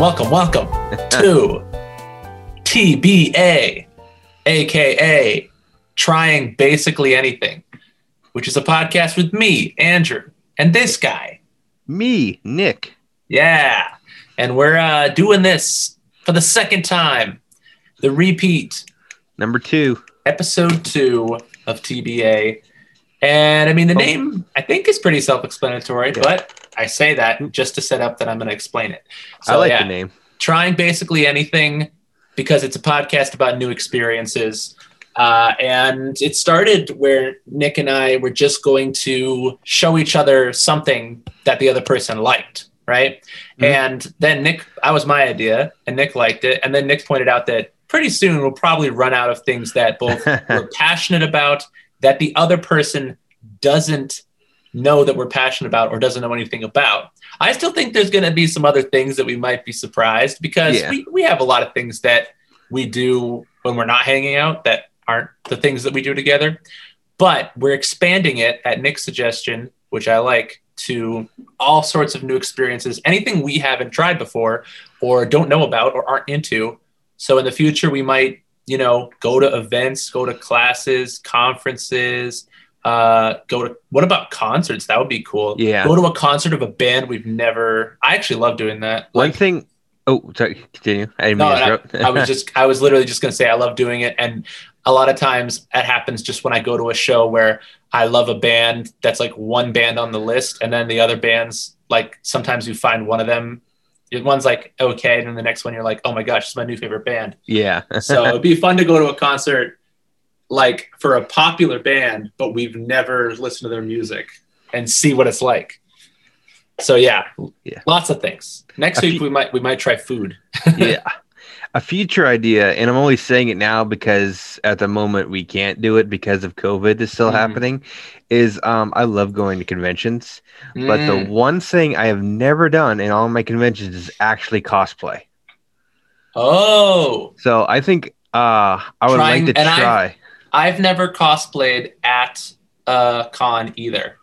Welcome, welcome, to TBA, aka Trying Basically Anything, which is a podcast with me, Andrew, and this guy. Me, Nick. Yeah. And we're uh, doing this for the second time. The repeat, Number two. episode two of TBA. And I mean, the name I think is pretty self explanatory, Yeah. but I say that just to set up that I'm going to explain it. I like yeah, the name. trying basically anything because it's a podcast about new experiences. Uh, and it started where Nick and I were just going to show each other something that the other person liked, right? Mhm. And then Nick, I was my idea, and Nick liked it. And then Nick pointed out that pretty soon we'll probably run out of things that both we're passionate about that the other person doesn't know that we're passionate about or doesn't know anything about. I still think there's going to be some other things that we might be surprised because Yeah. we, we have a lot of things that we do when we're not hanging out that aren't the things that we do together. But we're expanding it at Nick's suggestion, which I like, to all sorts of new experiences, anything we haven't tried before or don't know about or aren't into. So in the future, we might, you know, go to events, go to classes, conferences, uh, go to what about concerts? That would be cool. Yeah. Go to a concert of a band we've never. I actually love doing that. One Like, thing. Oh, sorry. Continue. I didn't no, mean I. I was just, I was literally just gonna say I love doing it, and a lot of times it happens just when I go to a show where I love a band that's like one band on the list, and then the other bands like sometimes you find one of them. One's like okay, and then the next one you're like, oh my gosh, it's my new favorite band. yeah. So it'd be fun to go to a concert like for a popular band, but we've never listened to their music and see what it's like. So yeah, Yeah. lots of things. Next A week few- we might we might try food. yeah. A future idea, and I'm only saying it now because at the moment we can't do it because of COVID is still Mhm. happening. Is um I love going to conventions, but the Mm. one thing I have never done in all my conventions is actually cosplay. oh, So I think uh I would Trying- like to try. I've never cosplayed at a con either.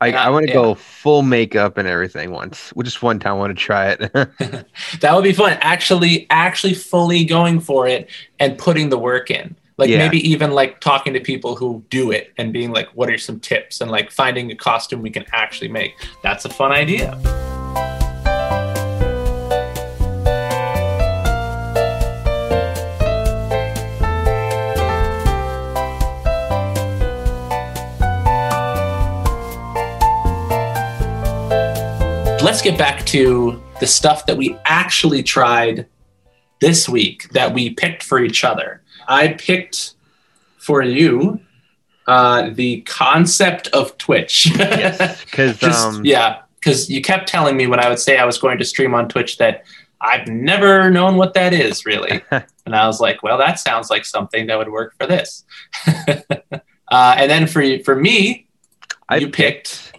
I, Yeah, I want to yeah. go full makeup and everything once. Well, just one time I want to try it. That would be fun. Actually, actually fully going for it and putting the work in. Like Yeah. maybe even like talking to people who do it and being like, what are some tips? And like finding a costume we can actually make. That's a fun idea. Let's get back to the stuff that we actually tried this week that we picked for each other. I picked for you uh, the concept of Twitch. yes, because um, yeah, because you kept telling me when I would say I was going to stream on Twitch that I've never known what that is really, and I was like, well, that sounds like something that would work for this. uh, and then for for me, I you picked.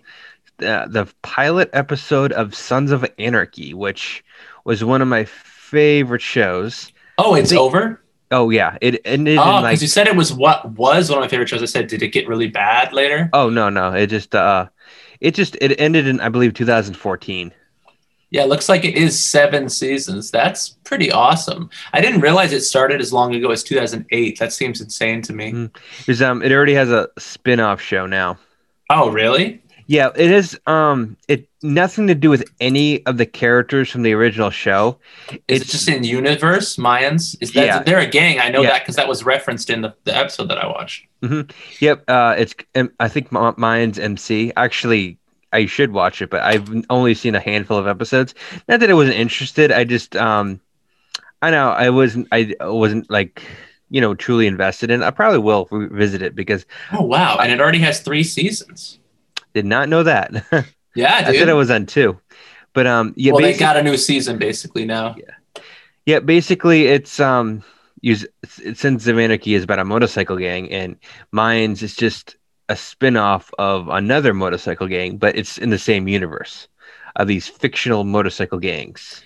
Uh, the pilot episode of Sons of Anarchy, which was one of my favorite shows. Oh, it's think- over. Oh yeah, it ended Oh, because like you said it was what was one of my favorite shows. I said, did it get really bad later? oh no no, it just uh, it just it ended in I believe 2014. Yeah, it looks like it is seven seasons. That's pretty awesome. I didn't realize it started as long ago as 2008. That seems insane to me. Mm. Um, it already has a spin-off show now. Oh, really? Yeah, it is um, it nothing to do with any of the characters from the original show. Is It's it just in universe Mayans? Is that Yeah. they're a gang? I know Yeah. that because that was referenced in the, the episode that I watched. Yep, uh, it's um, I think m- Mayans MC. Actually, I should watch it, but I've only seen a handful of episodes. Not that I wasn't interested. I just um, I know I wasn't. I wasn't like you know truly invested in. I probably will revisit it because Oh wow! And it already has three seasons. Did not know that. Yeah, I dude. said I was on two, but um, yeah, well, they got a new season basically now. yeah, yeah. basically it's um, use Sons of Anarchy is about a motorcycle gang, and Mayans is just a spin-off of another motorcycle gang, but it's in the same universe of these fictional motorcycle gangs.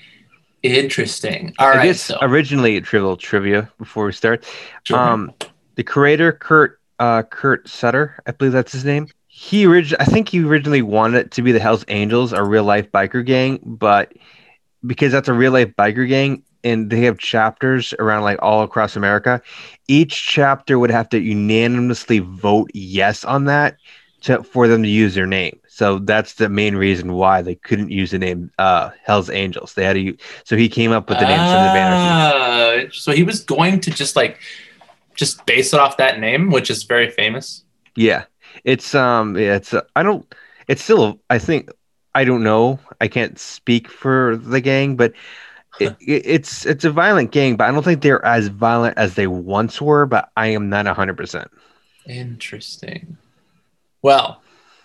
Interesting. All I right. guess So, originally trivial trivia before we start. Sure. Um, the creator Kurt uh, Kurt Sutter, I believe that's his name. He orig- I think he originally wanted it to be the Hell's Angels, a real life biker gang, but because that's a real life biker gang and they have chapters around like all across America. Each chapter would have to unanimously vote yes on that to, for them to use their name. So that's the main reason why they couldn't use the name uh, Hell's Angels. They had to. So he came up with the name Sons of Anarchy. Ah, So he was going to just like just base it off that name, which is very famous. Yeah, it's um, yeah, it's uh, I don't. It's still I think I don't know. I can't speak for the gang, but it, it, it's it's a violent gang. But I don't think they're as violent as they once were. But I am not hundred percent. Interesting. Well,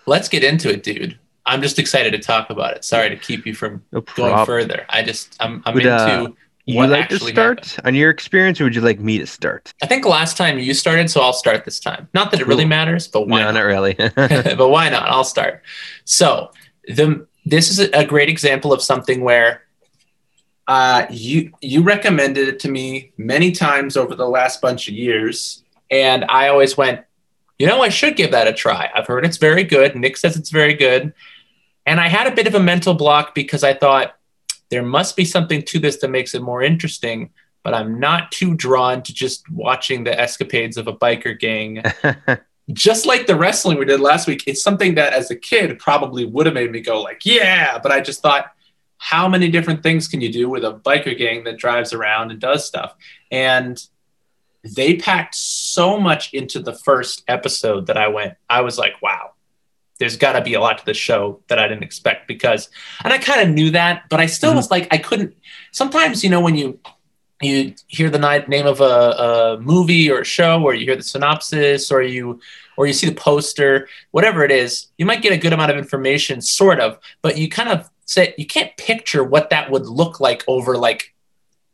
let's get into it, dude. I'm just excited to talk about it. Sorry to keep you from No going further. I just I'm I'm Would, into uh, You what like to start happened. on your experience, or would you like me to start? I think last time you started, so I'll start this time. Not that it really matters, but why no, not? not really. but why not? I'll start. So the this is a great example of something where uh, you you recommended it to me many times over the last bunch of years, and I always went, you know, I should give that a try. I've heard it's very good. Nick says it's very good, and I had a bit of a mental block because I thought there must be something to this that makes it more interesting. But I'm not too drawn to just watching the escapades of a biker gang just like the wrestling we did last week, it's something that as a kid probably would have made me go like, yeah. But I just thought, how many different things can you do with a biker gang that drives around and does stuff? And they packed so much into the first episode that I went, I was like, wow, there's got to be a lot to the show that I didn't expect because, and I kind of knew that, but I still Mhm. was like, I couldn't. Sometimes, you know, when you you hear the name of a, a movie or a show, or you hear the synopsis, or you or you see the poster, whatever it is, you might get a good amount of information, sort of, but you kind of say you can't picture what that would look like over like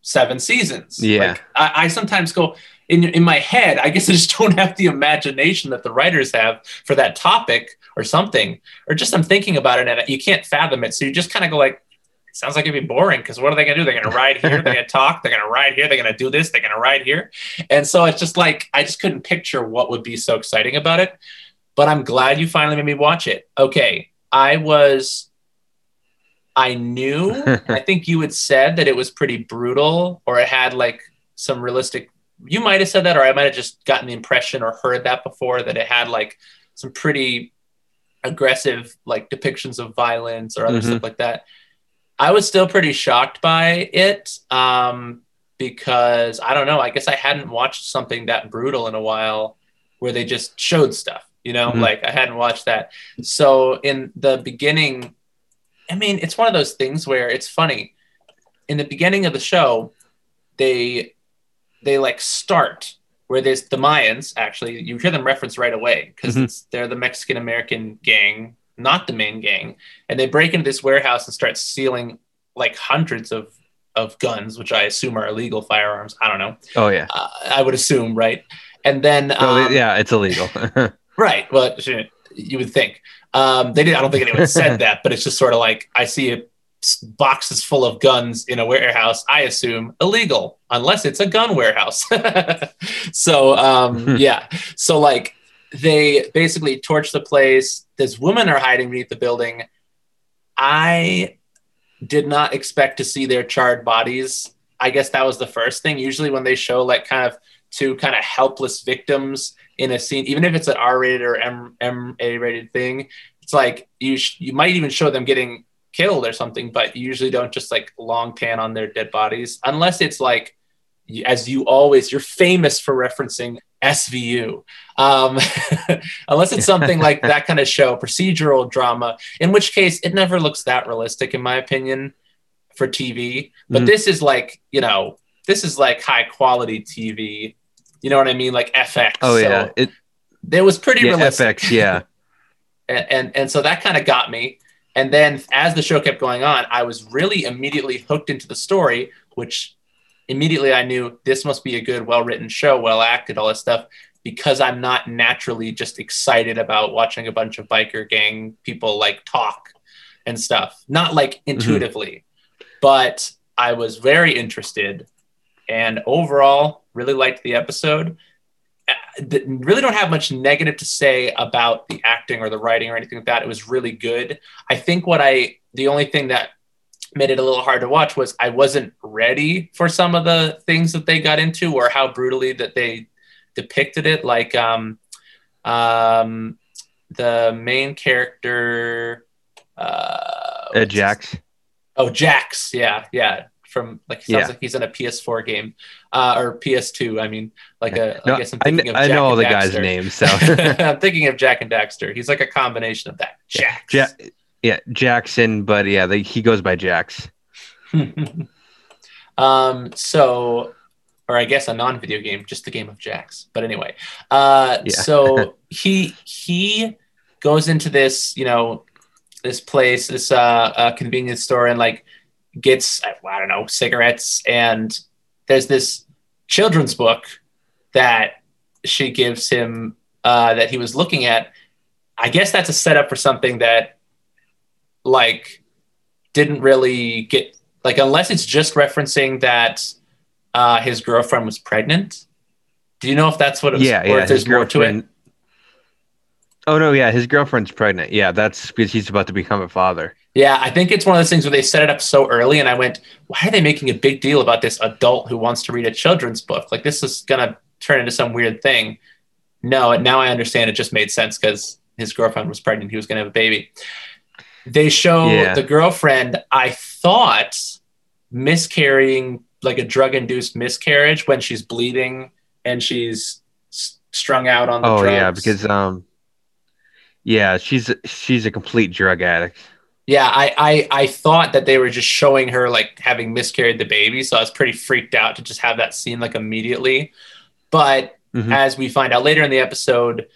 seven seasons. Yeah. Like, I, I sometimes go in in my head. I guess I just don't have the imagination that the writers have for that topic or something, or just I'm thinking about it and you can't fathom it. So you just kind of go like, sounds like it'd be boring because what are they going to do? They're going to ride here, they're to talk, they're going to ride here, they're going to do this, they're going to ride here. And so it's just like, I just couldn't picture what would be so exciting about it. But I'm glad you finally made me watch it. Okay. I was, I knew, I think you had said that it was pretty brutal or it had like some realistic, you might have said that, or I might have just gotten the impression or heard that before that it had like some pretty aggressive like depictions of violence or other Mhm. stuff like that. I was still pretty shocked by it um, because I don't know. I guess I hadn't watched something that brutal in a while where they just showed stuff, you know, Mhm. like I hadn't watched that. So in the beginning, I mean, it's one of those things where it's funny. In the beginning of the show, they they like start where there's the Mayans. Actually, you hear them reference right away because Mhm. it's they're the Mexican American gang, not the main gang, and they break into this warehouse and start stealing like hundreds of of guns, which I assume are illegal firearms. I don't know. oh yeah. Uh, I would assume, right? And then, um, yeah, it's illegal. right. Well, you would think. Um, they did. I don't think anyone said that, but it's just sort of like I see a s- boxes full of guns in a warehouse. I assume illegal, unless it's a gun warehouse. so um, yeah. So like they basically torch the place. This women are hiding beneath the building. I did not expect to see their charred bodies. I guess that was the first thing. Usually, when they show like kind of two kind of helpless victims in a scene, even if it's an R-rated or M M rated thing, it's like you sh- you might even show them getting killed or something, but you usually don't just like long pan on their dead bodies unless it's like as you always you're famous for referencing SVU. Um, unless it's something like that kind of show, procedural drama, in which case it never looks that realistic, in my opinion, for TV. But Mhm. this is like, you know, this is like high quality TV. You know what I mean? Like FX. oh So yeah. It it was pretty yeah, realistic FX, yeah. and and, and so that kind of got me and then as the show kept going on i was really immediately hooked into the story which immediately i knew this must be a good well written show well acted all this stuff because i'm not naturally just excited about watching a bunch of biker gang people like talk and stuff. Not like mm-hmm. intuitively but i was very interested and overall really liked the episode really don't have much negative to say about the acting or the writing or anything like that. It was really good. I think what I the only thing that made it a little hard to watch was I wasn't ready for some of the things that they got into or how brutally that they depicted it. Like um, um, the main character, uh, Uh, Jax. Oh, Jax. Yeah, yeah. From like sounds Yeah. like he's in a PS4 game, uh, or PS2. I mean, like a. I No, guess I'm thinking kn- of I know all the guys' names. So I'm thinking of Jak and Daxter. He's like a combination of that. Jax. Ja- yeah, Jackson, but yeah, they, he goes by Jax. um. So, or I guess a non-video game, just the game of Jax. But anyway, uh, Yeah. so he he goes into this, you know, this place, this uh, uh convenience store, and like gets I don't know cigarettes, and there's this children's book that she gives him uh, that he was looking at. I guess that's a setup for something that like didn't really get like unless it's just referencing that uh, his girlfriend was pregnant. Do you know if that's what it was? yeah, or yeah. there's more to it? Oh no, yeah, his girlfriend's pregnant. Yeah, that's because he's about to become a father. Yeah, I think it's one of those things where they set it up so early, and I went, "Why are they making a big deal about this adult who wants to read a children's book? Like this is gonna turn into some weird thing." No, and now I understand. It just made sense because his girlfriend was pregnant; he was gonna have a baby. They show Yeah. the girlfriend. I thought miscarrying, like a drug-induced miscarriage, when she's bleeding and she's strung out on the Oh drugs. yeah, because um, yeah, she's she's a complete drug addict. Yeah, I, I I thought that they were just showing her like having miscarried the baby, so I was pretty freaked out to just have that scene like immediately. But Mhm. as we find out later in the episode,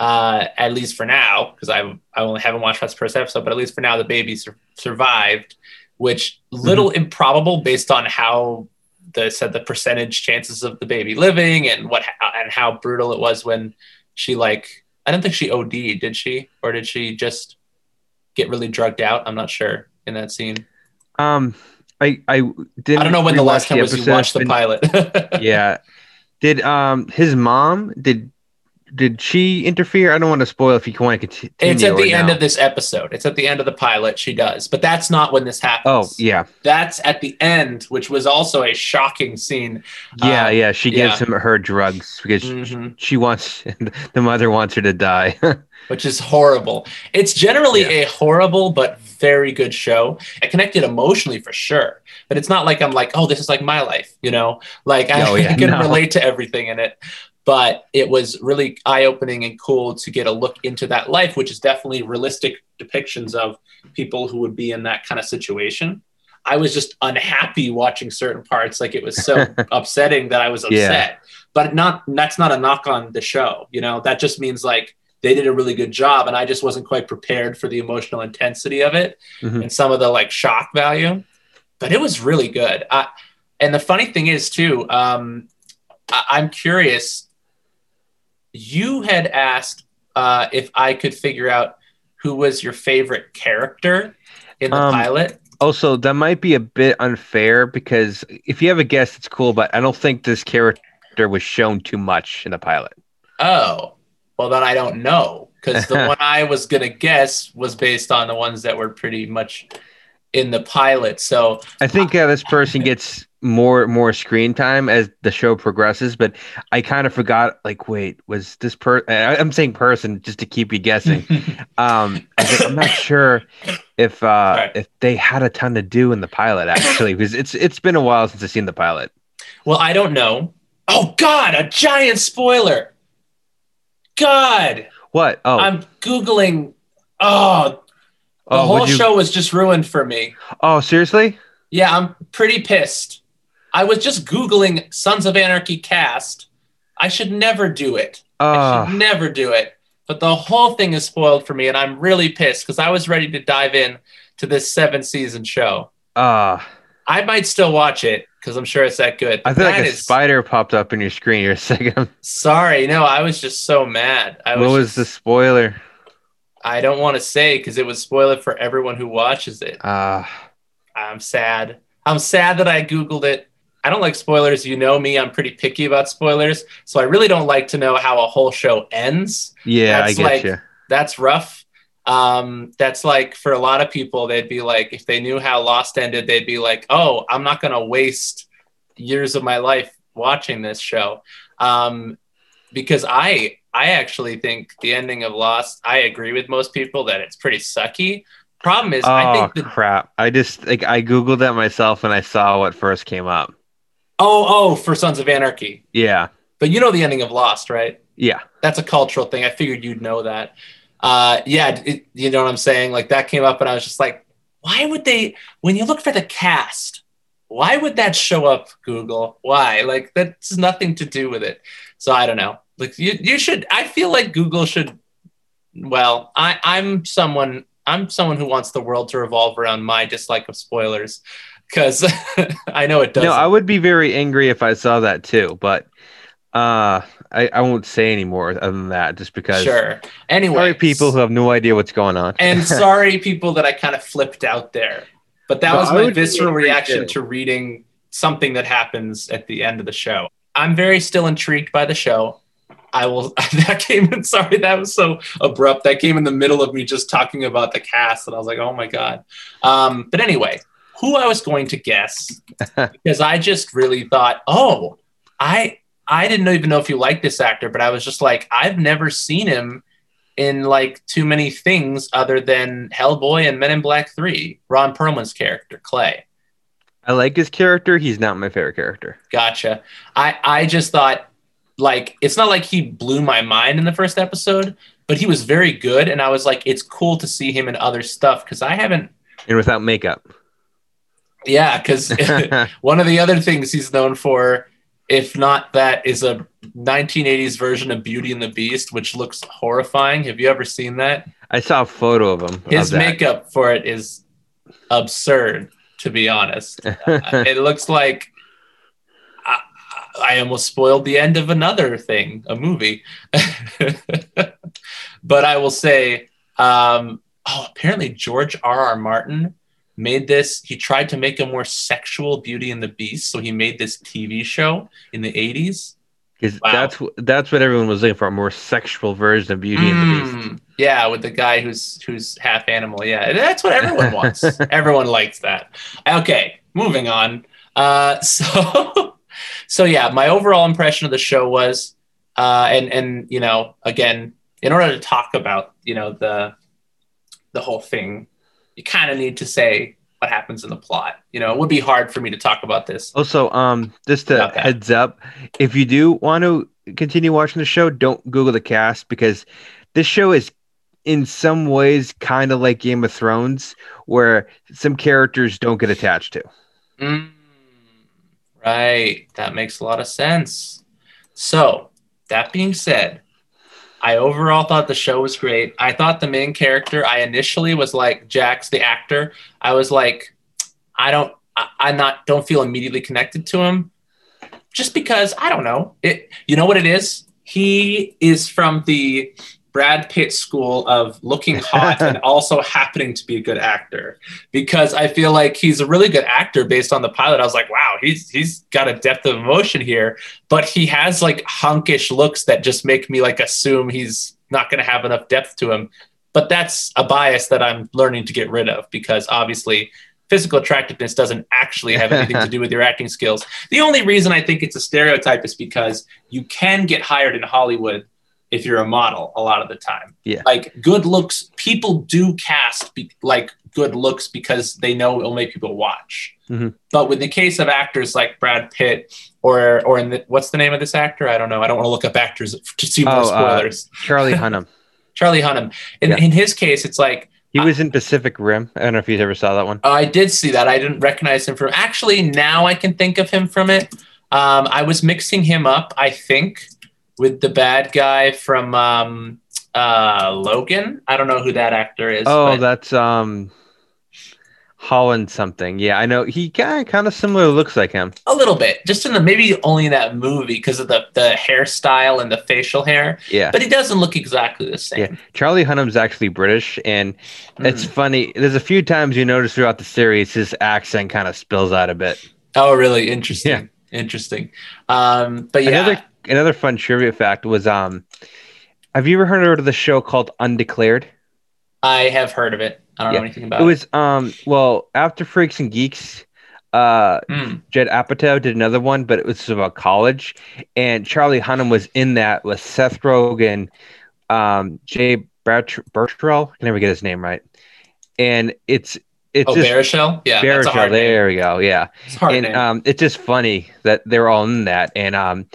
uh, at least for now, because I I only haven't watched that first episode, but at least for now, the baby sur- survived, which little improbable based on how the said the percentage chances of the baby living and what and how brutal it was when she like I don't think she OD'd, did she, or did she just get really drugged out? I'm not sure in that scene. Um, I I didn't. I don't know when the last time was you watched the pilot. yeah. Did um his mom did did she interfere? I don't want to spoil if you want to continue. It's at the end no. of this episode. It's at the end of the pilot. She does, but that's not when this happens. Oh yeah, that's at the end, which was also a shocking scene. yeah, Um, yeah. She gives yeah. him her drugs because Mhm. she wants the mother wants her to die. which is horrible. It's generally Yeah. a horrible but very good show. I connected emotionally for sure, but it's not like I'm like, oh, this is like my life, you know? Like I, Oh, yeah, can no. relate to everything in it. But it was really eye opening and cool to get a look into that life, which is definitely realistic depictions of people who would be in that kind of situation. I was just unhappy watching certain parts. Like it was so upsetting that I was Yeah. upset. But not that's not a knock on the show. You know, that just means like they did a really good job and I just wasn't quite prepared for the emotional intensity of it Mhm. and some of the like shock value. But it was really good. I, and the funny thing is too, um, I, I'm curious. You had asked uh, if I could figure out who was your favorite character in the Um, pilot. also, that might be a bit unfair because if you have a guess, it's cool, but I don't think this character was shown too much in the pilot. Oh, well, then I don't know because the one I was going to guess was based on the ones that were pretty much in the pilot. So, I think uh, this person gets more more screen time as the show progresses, but I kind of forgot. Like, wait, was this per? I'm saying person just to keep you guessing. um, I I'm not sure if uh, Right. if they had a ton to do in the pilot actually, because it's it's been a while since I've seen the pilot. well, I don't know. Oh, God, a giant spoiler. God, What? Oh, I'm Googling. Oh, the oh, whole you- show was just ruined for me. Oh, seriously? Yeah, I'm pretty pissed. I was just Googling Sons of Anarchy cast. I should never do it. I should Oh, never do it. But the whole thing is spoiled for me, and I'm really pissed because I was ready to dive in to this seven season show. ah. I might still watch it because I'm sure it's that good. I feel like a is- spider popped up in your screen. You're a second. Sorry, no, I was just so mad. I What was, was the spoiler? I don't want to say because it would spoil it for everyone who watches it. Ah, I'm sad. I'm sad that I Googled it. I don't like spoilers. You know me, I'm pretty picky about spoilers. So I really don't like to know how a whole show ends. yeah, That's I get like- you. That's rough. Um, that's like for a lot of people, they'd be like, if they knew how Lost ended, they'd be like, oh, I'm not going to waste years of my life watching this show. Um, because I, I actually think the ending of Lost, I agree with most people that it's pretty sucky. Problem is, oh I think the crap! I just like I googled that myself and I saw what first came up. Oh oh for Sons of Anarchy, Yeah, but you know the ending of Lost, right? yeah. That's a cultural thing. I figured you'd know that. Uh, yeah, it, you know what I'm saying? Like that came up, and I was just like, why would they? When you look for the cast, why would that show up? Google, why? Like that's nothing to do with it. So I don't know. Like you, you should. I feel like Google should. Well, I, I'm someone. I'm someone who wants the world to revolve around my dislike of spoilers, because I know it doesn't. No, I would be very angry if I saw that too, but uh, I I won't say any more other than that, just because. sure. Anyway, Sorry, people who have no idea what's going on. and sorry people that I kind of flipped out there. But that No, was my visceral reaction too. to reading something that happens at the end of the show. I'm very still intrigued by the show. I will that came in sorry, that was so abrupt. That came in the middle of me just talking about the cast, and I was like, oh my god. Um, but anyway, who I was going to guess because I just really thought, oh, I I didn't even know if you liked this actor, but I was just like, I've never seen him in like too many things other than Hellboy and Men in Black 3, Ron Perlman's character, Clay. I like his character. He's not my favorite character. Gotcha. I, I just thought, like, it's not like he blew my mind in the first episode, but he was very good. And I was like, it's cool to see him in other stuff because I haven't, And without makeup. Yeah, because one of the other things he's known for, if not that, is a 1980s version of Beauty and the Beast, which looks horrifying. Have you ever seen that? I saw a photo of him. His of makeup for it is absurd, to be honest. Uh, it looks like I, I almost spoiled the end of another thing, a movie. but I will say, um, oh, apparently George R. R. Martin made this. He tried to make a more sexual Beauty and the Beast, so he made this TV show in the '80s. 'Cause Wow. that's that's what everyone was looking for—a more sexual version of Beauty and the Beast. Mm, Yeah, with the guy who's who's half animal. Yeah, that's what everyone wants. everyone likes that. Okay, moving on. Uh, so, so yeah, my overall impression of the show was, uh, and and you know, again, in order to talk about you know the the whole thing, you kind of need to say what happens in the plot. You know, it would be hard for me to talk about this. Also, um, just to heads up, if you do want to continue watching the show, don't Google the cast because this show is in some ways kind of like Game of Thrones, where some characters don't get attached to. Mm, right. That makes a lot of sense. So, that being said, I overall thought the show was great. I thought the main character, I initially was like Jax, the actor. I was like, I don't, I, I not don't feel immediately connected to him, just because I don't know it. You know what it is? He is from the Brad Pitt school of looking hot and also happening to be a good actor because I feel like he's a really good actor based on the pilot. I was like, wow, he's he's got a depth of emotion here, but he has like hunkish looks that just make me like assume he's not going to have enough depth to him. But that's a bias that I'm learning to get rid of because obviously physical attractiveness doesn't actually have anything to do with your acting skills. The only reason I think it's a stereotype is because you can get hired in Hollywood if you're a model a lot of the time. Yeah. Like good looks, people do cast be- like good looks because they know it'll make people watch. Mhm. But with the case of actors like Brad Pitt or or in the, what's the name of this actor? I don't know. I don't want to look up actors to see more Oh, uh, spoilers. Charlie Hunnam. Charlie Hunnam. In, Yeah. in his case, it's like He was in Pacific Rim. I don't know if you ever saw that one. I did see that. I didn't recognize him from. Actually, now I can think of him from it. Um, I was mixing him up, I think, with the bad guy from um, uh, Logan. I don't know who that actor is. Oh, but- that's um, Holland something. Yeah, I know. He kind of kind of similar looks like him. a little bit, just in the maybe only in that movie because of the the hairstyle and the facial hair. Yeah. But he doesn't look exactly the same. Yeah, Charlie Hunnam's actually British, and it's Mm. funny. There's a few times you notice throughout the series his accent kind of spills out a bit. Oh, really? Interesting. Yeah. Interesting. Um, but yeah. Another another fun trivia fact was um, have you ever heard of the show called Undeclared? I have heard of it. I don't Yeah. know anything about It it. was um well after Freaks and Geeks, uh Mm. Judd Apatow did another one, but it was about college, and Charlie Hunnam was in that with Seth Rogen, um, Jay Bert- Bertrell. I can never get his name right, and it's it's Oh, just Baruchel? Yeah, Baruchel, hard name. There we go. Yeah, It's hard and name. um, it's just funny that they're all in that. And um,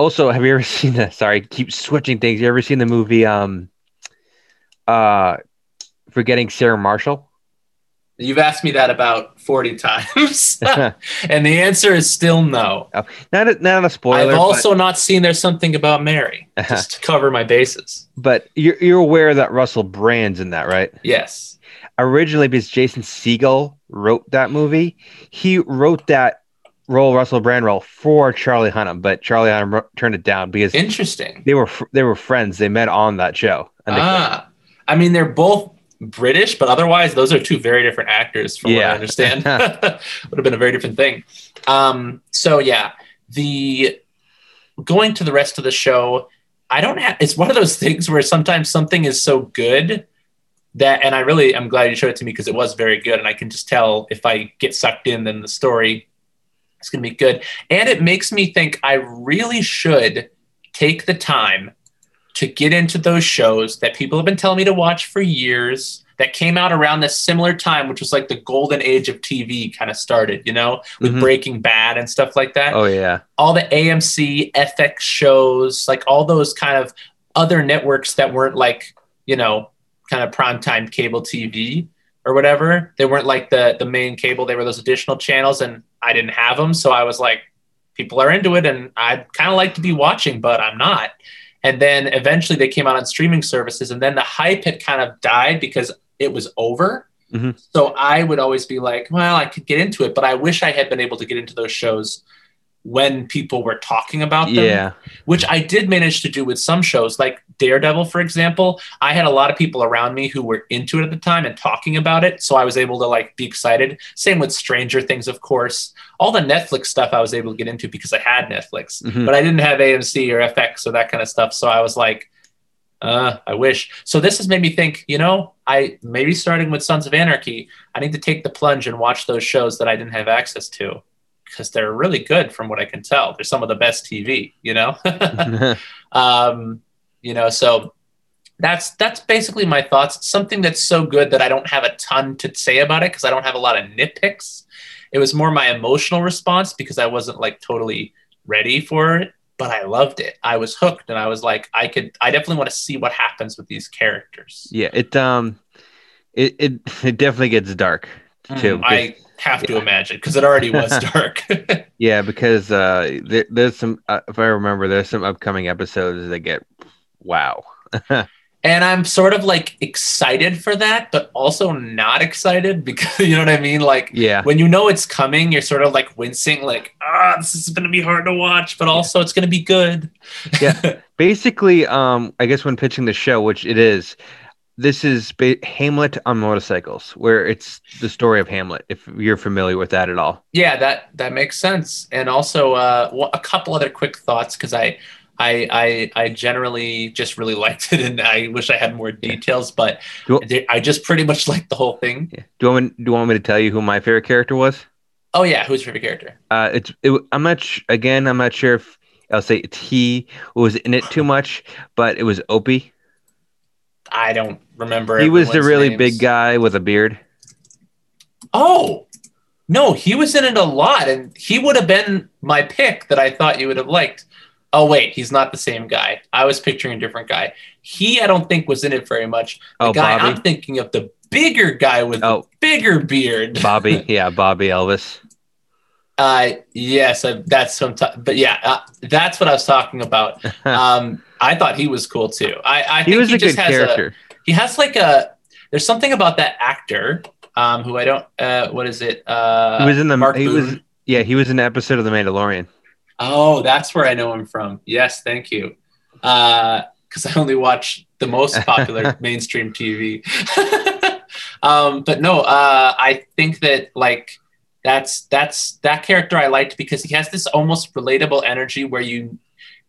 also, have you ever seen the? Sorry, keep switching things. You ever seen the movie um, uh, Forgetting Sarah Marshall? You've asked me that about 40 times. and the answer is still no. not a, not a spoiler. I've but- also not seen There's Something About Mary, just to cover my bases. but you're, you're aware that Russell Brand's in that, right? Yes. Originally, because Jason Segel wrote that movie, he wrote that role, Russell Brand role, for Charlie Hunnam, but Charlie Hunnam turned it down because Interesting. they were they were friends. They met on that show. Ah, I mean, they're both British, but otherwise, those are two very different actors, from what I understand. Would have been a very different thing. Um, so yeah, the going to the rest of the show, I don't have. It's one of those things where sometimes something is so good that, and I really, I'm glad you showed it to me because it was very good, and I can just tell if I get sucked in, then the story is going to be good, and it makes me think I really should take the time to get into those shows that people have been telling me to watch for years that came out around this similar time, which was like the golden age of TV kind of started, you know, with Mhm. Breaking Bad and stuff like that. oh yeah, All the AMC, FX shows, like all those kind of other networks that weren't like, you know, kind of primetime cable TV or whatever. They weren't like the the main cable. They were those additional channels, and I didn't have them, so I was like, people are into it, and I'd kind of like to be watching, but I'm not. And then eventually they came out on streaming services, and then the hype had kind of died because it was over. Mhm. So I would always be like, well, I could get into it, but I wish I had been able to get into those shows when people were talking about them yeah, which I did manage to do with some shows, like Daredevil, for example. I had a lot of people around me who were into it at the time and talking about it, so I was able to like be excited. Same with Stranger Things, of course. All the Netflix stuff I was able to get into because I had Netflix, Mhm. but I didn't have AMC or FX or that kind of stuff. So I was like, uh, I wish. So this has made me think, you know, I maybe starting with Sons of Anarchy, I need to take the plunge and watch those shows that I didn't have access to because they're really good from what I can tell. They're some of the best TV, you know? um, you know, so that's that's basically my thoughts. Something that's so good that I don't have a ton to say about it because I don't have a lot of nitpicks. It was more my emotional response because I wasn't like totally ready for it, but I loved it. I was hooked and I was like, I could I definitely want to see what happens with these characters. yeah. It um, it it, it definitely gets dark too. Mm, I have to imagine because it already was dark. Yeah, because uh, there, there's some. Uh, if I remember, there's some upcoming episodes that get wow. and I'm sort of like excited for that, but also not excited because you know what I mean? Like Yeah, when you know it's coming, you're sort of like wincing, like, ah, this is going to be hard to watch, but also it's going to be good. Yeah. basically, um, I guess when pitching the show, which it is, this is ba- Hamlet on motorcycles, where it's the story of Hamlet. If you're familiar with that at all, yeah, that that makes sense. And also, uh, a couple other quick thoughts because I, I, I, I generally just really liked it, and I wish I had more details, but Do- I just pretty much liked the whole thing. yeah. do you want me, do you want me to tell you who my favorite character was? Oh yeah, who's your favorite character? Uh, it's it, I'm not sh- again. I'm not sure if I'll say it's he was in it too much, but it was Opie. I don't remember. He was the really names. big guy with a beard. Oh, no, he was in it a lot, and he would have been my pick that I thought you would have liked. Oh, wait, he's not the same guy. I was picturing a different guy. He, I don't think, was in it very much. The Oh, guy Bobby. I'm thinking of, the bigger guy with Oh. the bigger beard. Bobby, yeah, Bobby Elvis. Uh, yes, uh, that's what I'm but yeah, uh, that's what I was talking about. Um, I thought he was cool too. I, I He think was he a just good has a, he has like a there's something about that actor um who I don't uh what is it uh he was in the Mark he was yeah he was in an episode of The Mandalorian. oh that's where I know him from yes thank you uh because I only watch the most popular mainstream TV um but no uh I think that like that's that's that character I liked because he has this almost relatable energy where you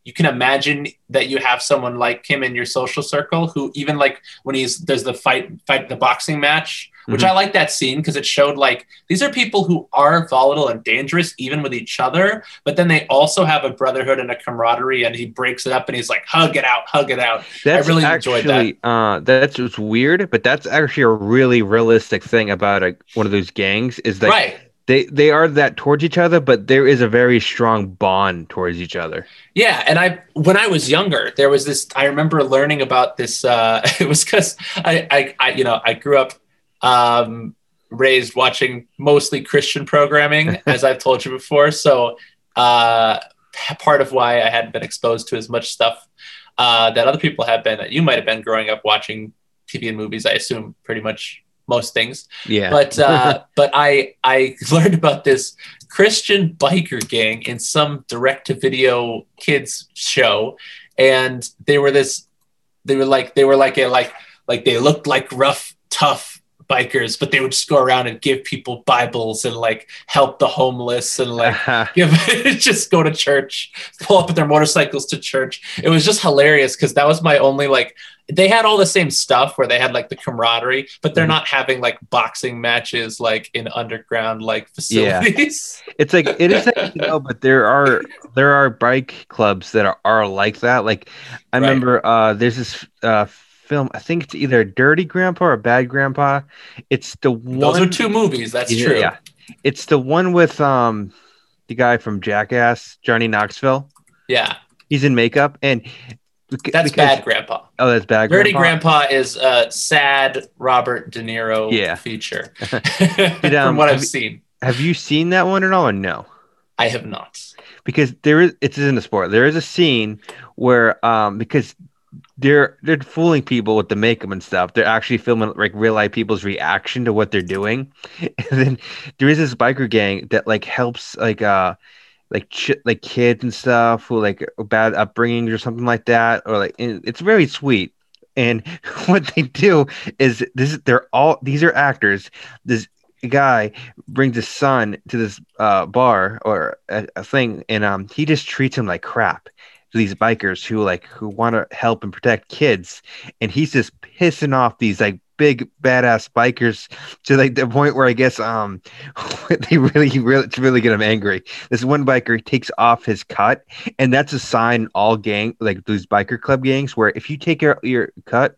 you can imagine that you have someone like him in your social circle who even like when he's there's the fight fight the boxing match which Mhm. i like that scene because it showed like these are people who are volatile and dangerous even with each other but then they also have a brotherhood and a camaraderie and he breaks it up and he's like hug it out hug it out That's really enjoyed that. actually uh that's just weird, but that's actually a really realistic thing about a, one of those gangs is that right they they are that towards each other, but there is a very strong bond towards each other. Yeah, and I when I was younger, there was this. I remember learning about this. Uh, it was because I, I, I, you know, I grew up um, raised watching mostly Christian programming, as I've told you before. So uh, part of why I hadn't been exposed to as much stuff uh, that other people have been. That you might have been growing up watching TV and movies. I assume pretty much most things Yeah. but uh, but I I learned about this Christian biker gang in some direct to video kids show, and they were this they were like they were like a like like they looked like rough tough bikers, but they would just go around and give people Bibles and like help the homeless and like give just go to church, pull up with their motorcycles to church. It was just hilarious because that was my only like they had all the same stuff where they had like the camaraderie, but they're Mhm. not having like boxing matches like in underground like facilities. Yeah. it's like it is like, you know, but there are there are bike clubs that are, are like that. Like I Right. remember uh there's this uh film, I think it's either Dirty Grandpa or Bad Grandpa. It's the one Those are two movies. That's Yeah, true. Yeah. It's the one with um the guy from Jackass, Johnny Knoxville. Yeah. He's in makeup and That's because- bad grandpa. Oh, that's bad. Dirty Grandpa? Dirty Grandpa is a sad Robert De Niro Yeah. feature. Did, um, From what have I've you- seen, Have you seen that one at all or no? I have not. because there is it's in the sport. There is a scene where um because they're they're fooling people with the makeup and stuff. They're actually filming like real life people's reaction to what they're doing. And then there is this biker gang that like helps like uh like ch- like kids and stuff who like bad upbringings or something like that or like it- it's very sweet. And what they do is this they're all these are actors. This guy brings his son to this uh, bar or a, a thing, and um, he just treats him like crap. These bikers who like who want to help and protect kids, and he's just pissing off these like big badass bikers to like the point where I guess um they really really to really get him angry. This one biker takes off his cut, and that's a sign all gang like these biker club gangs where if you take your your cut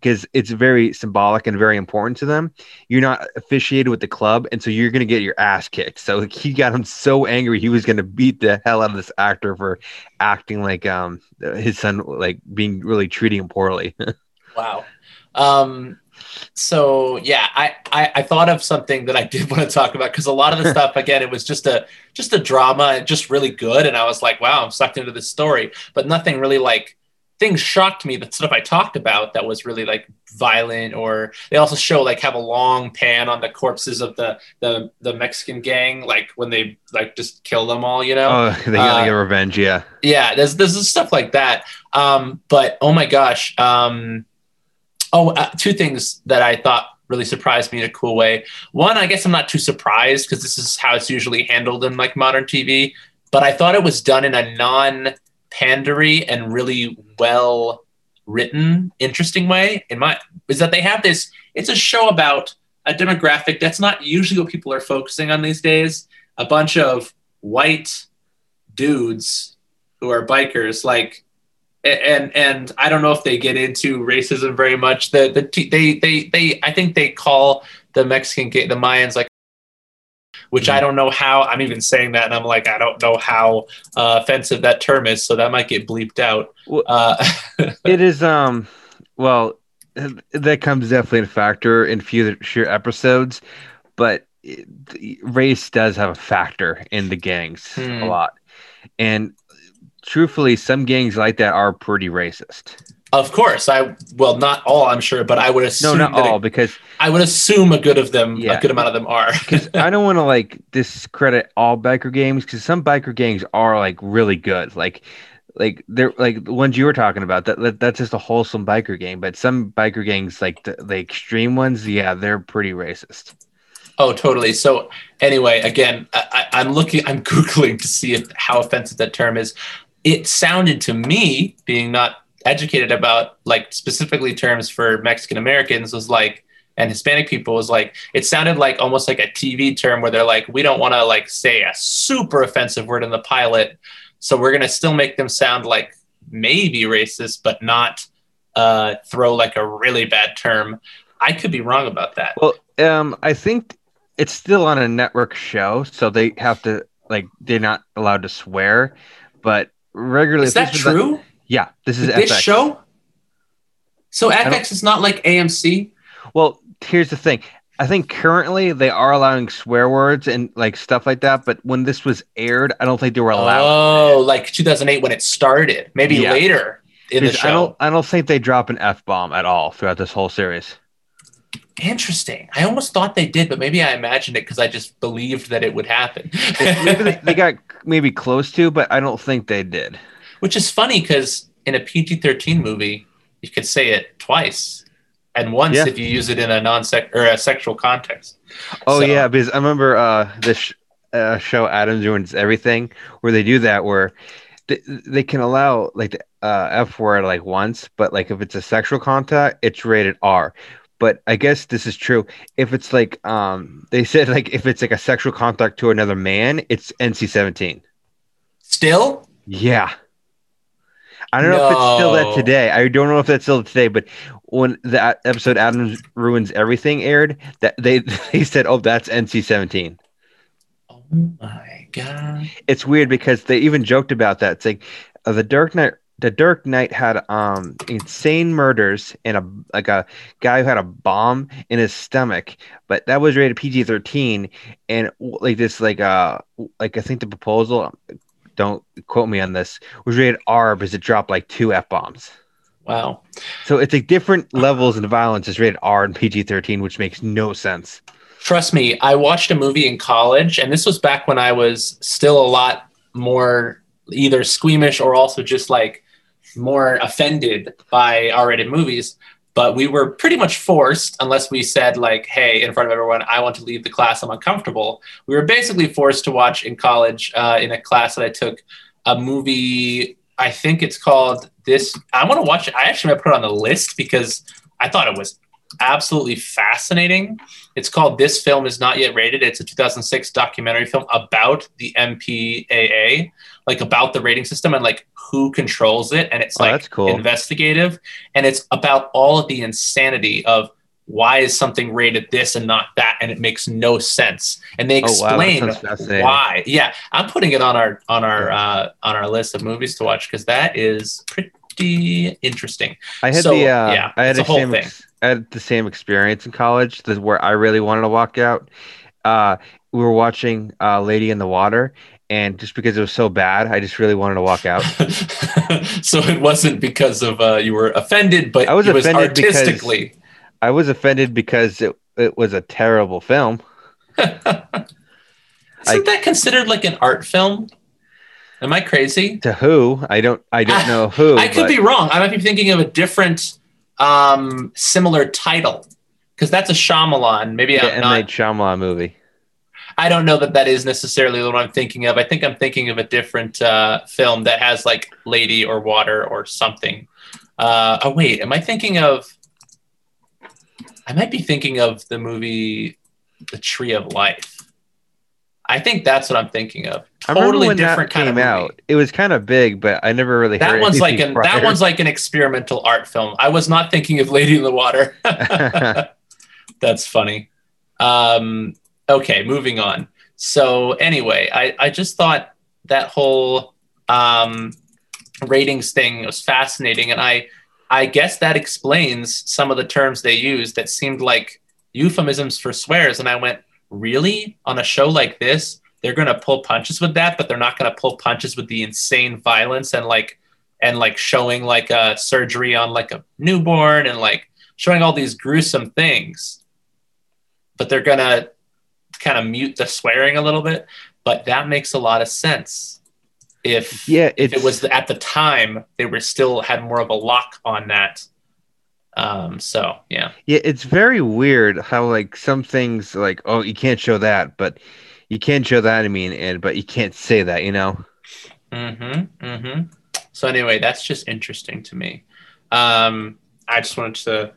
because it's very symbolic and very important to them you're not officiated with the club, and so you're gonna get your ass kicked. So he got him so angry he was gonna beat the hell out of this actor for acting like um his son like being really treating him poorly. Wow. Um, so yeah, I, I I thought of something that I did want to talk about because a lot of the stuff again it was just a just a drama and just really good, and I was like, wow, I'm sucked into this story, but nothing really like things shocked me. The stuff I talked about that was really like violent, or they also show like have a long pan on the corpses of the the the Mexican gang, like when they like just kill them all, you know. oh, they got Uh, like a revenge, yeah. yeah there's there's stuff like that um but oh my gosh um oh uh, two things that i thought really surprised me in a cool way one i guess i'm not too surprised because this is how it's usually handled in like modern tv but i thought it was done in a non pandery and really well written interesting way in my is that they have this it's a show about a demographic that's not usually what people are focusing on these days a bunch of white dudes who are bikers like and and I don't know if they get into racism very much. The the they they they I think they call the Mexican the Mayans like, which I don't know how I'm even saying that, and I'm like I don't know how uh, offensive that term is, so that might get bleeped out. Uh, It is um well that comes definitely a factor in future episodes, but it, race does have a factor in the gangs Hmm. a lot. And truthfully, some gangs like that are pretty racist. Of course, I well not all I'm sure, but I would assume No, not all, it- because I would assume a good of them, Yeah. a good amount of them are. Because I don't want to like discredit all biker gangs because some biker gangs are like really good. Like, like they're like the ones you were talking about. That, that that's just a wholesome biker game, But some biker gangs, like the, the extreme ones, yeah, they're pretty racist. Oh, totally. So anyway, again, I, I- I'm looking, I'm googling to see if how offensive that term is. it sounded to me, being not educated about like specifically terms for Mexican Americans, was like and Hispanic people was like it sounded like almost like a TV term where they're like, we don't want to like say a super offensive word in the pilot, so we're gonna still make them sound like maybe racist, but not uh, throw like a really bad term. I could be wrong about that. Well, um, I think it's still on a network show, so they have to like they're not allowed to swear, but regularly. Is that true? Like, yeah, this is this FX. show. So FX is not like AMC. Well, here's the thing. I think currently they are allowing swear words and like stuff like that, but when this was aired, I don't think they were allowed. Oh, like 2008 when it started. Maybe Yeah. later in the show. I don't. I don't think they drop an f bomb at all throughout this whole series. Interesting. I almost thought they did, but maybe I imagined it because I just believed that it would happen. Maybe they, they got maybe close to, but I don't think they did. Which is funny because in a PG 13 movie, you could say it twice and once Yeah. if you use it in a non sex or a sexual context. Oh So- yeah, because I remember uh, this sh- uh, show Adams ruins everything, where they do that, where they, they can allow like the uh, f word like once, but like if it's a sexual contact, it's rated R. But I guess this is true. If it's like um, they said like if it's like a sexual contact to another man, it's NC seventeen. Still? Yeah. I don't know if it's still that today. I don't know if that's still today, but when the a- episode Adams ruins everything aired, that they they said, "Oh, that's NC-17." Oh my God. It's weird because they even joked about that. It's like uh, the Dark Knight. The Dark Knight had um insane murders and a like a guy who had a bomb in his stomach, but that was rated PG thirteen. And like this, like uh, like I think the proposal, don't quote me on this, was rated R because it dropped like two f bombs. Wow. So it's like different levels of violence is rated R and PG thirteen, which makes no sense. Trust me, I watched a movie in college, and this was back when I was still a lot more either squeamish or also just like more offended by R rated movies. But we were pretty much forced, unless we said, like, hey, in front of everyone, I want to leave the class, I'm uncomfortable. We were basically forced to watch in college uh, in a class that I took a movie. I think it's called This. I want to watch it. I actually might put it on the list because I thought it was absolutely fascinating. It's called This Film Is Not Yet Rated. It's a 2006 documentary film about the MPAA, like about the rating system and like who controls it. And it's Oh, like cool. investigative. And it's about all of the insanity of why is something rated this and not that and it makes no sense and they Oh, wow, explain why yeah i'm putting it on our on our uh on our list of movies to watch because that is pretty interesting I had So, the uh, yeah, I had the same ex- I had the same experience in college. This is where I really wanted to walk out. Uh, we were watching uh, Lady in the Water, and just because it was so bad, I just really wanted to walk out. so it wasn't because of uh you were offended but I was it was offended because- artistically I was offended because it it was a terrible film. isn't that considered like an art film am i crazy To who? I don't I don't know who. I could but- be wrong. I might be thinking of a different, um, similar title because that's a Shyamalan. Maybe the I'm M not. Night Shyamalan movie. I don't know that that is necessarily what I'm thinking of. I think I'm thinking of a different uh, film that has like lady or water or something. Uh, oh wait, am I thinking of? I might be thinking of the movie The Tree of Life. I think that's what I'm thinking of. Totally different kind came of movie. out. It was kind of big, but I never really That one's like an that one's like an experimental art film. I was not thinking of Lady in the Water. That's funny. Um, okay, moving on. So anyway, I, I just thought that whole um, ratings thing was fascinating, and I I guess that explains some of the terms they used that seemed like euphemisms for swears. And I went, really? On a show like this, they're gonna pull punches with that, but they're not gonna pull punches with the insane violence and like and like showing like a surgery on like a newborn and like showing all these gruesome things. But they're gonna kind of mute the swearing a little bit. But that makes a lot of sense. If yeah, if it was at the time they were still had more of a lock on that. Um, so yeah. Yeah, it's very weird how like some things like oh you can't show that, but you can show that. I mean, and but you can't say that. You know. Mm-hmm. Mm-hmm. So anyway, that's just interesting to me. Um, I just wanted to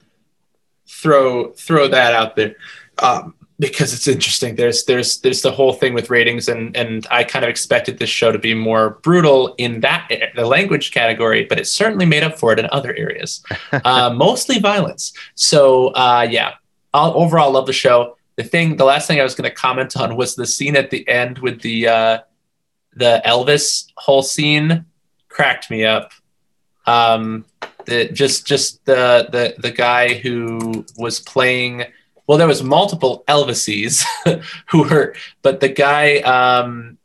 throw throw that out there um, because it's interesting. There's there's there's the whole thing with ratings, and and I kind of expected this show to be more brutal in that the language category, but it certainly made up for it in other areas, uh, mostly violence. So uh, yeah, I'll, overall love the show. The thing, the last thing I was going to comment on was the scene at the end with the uh, the Elvis whole scene cracked me up. Um, the just just the the the guy who was playing well there was multiple elvises who were but the guy um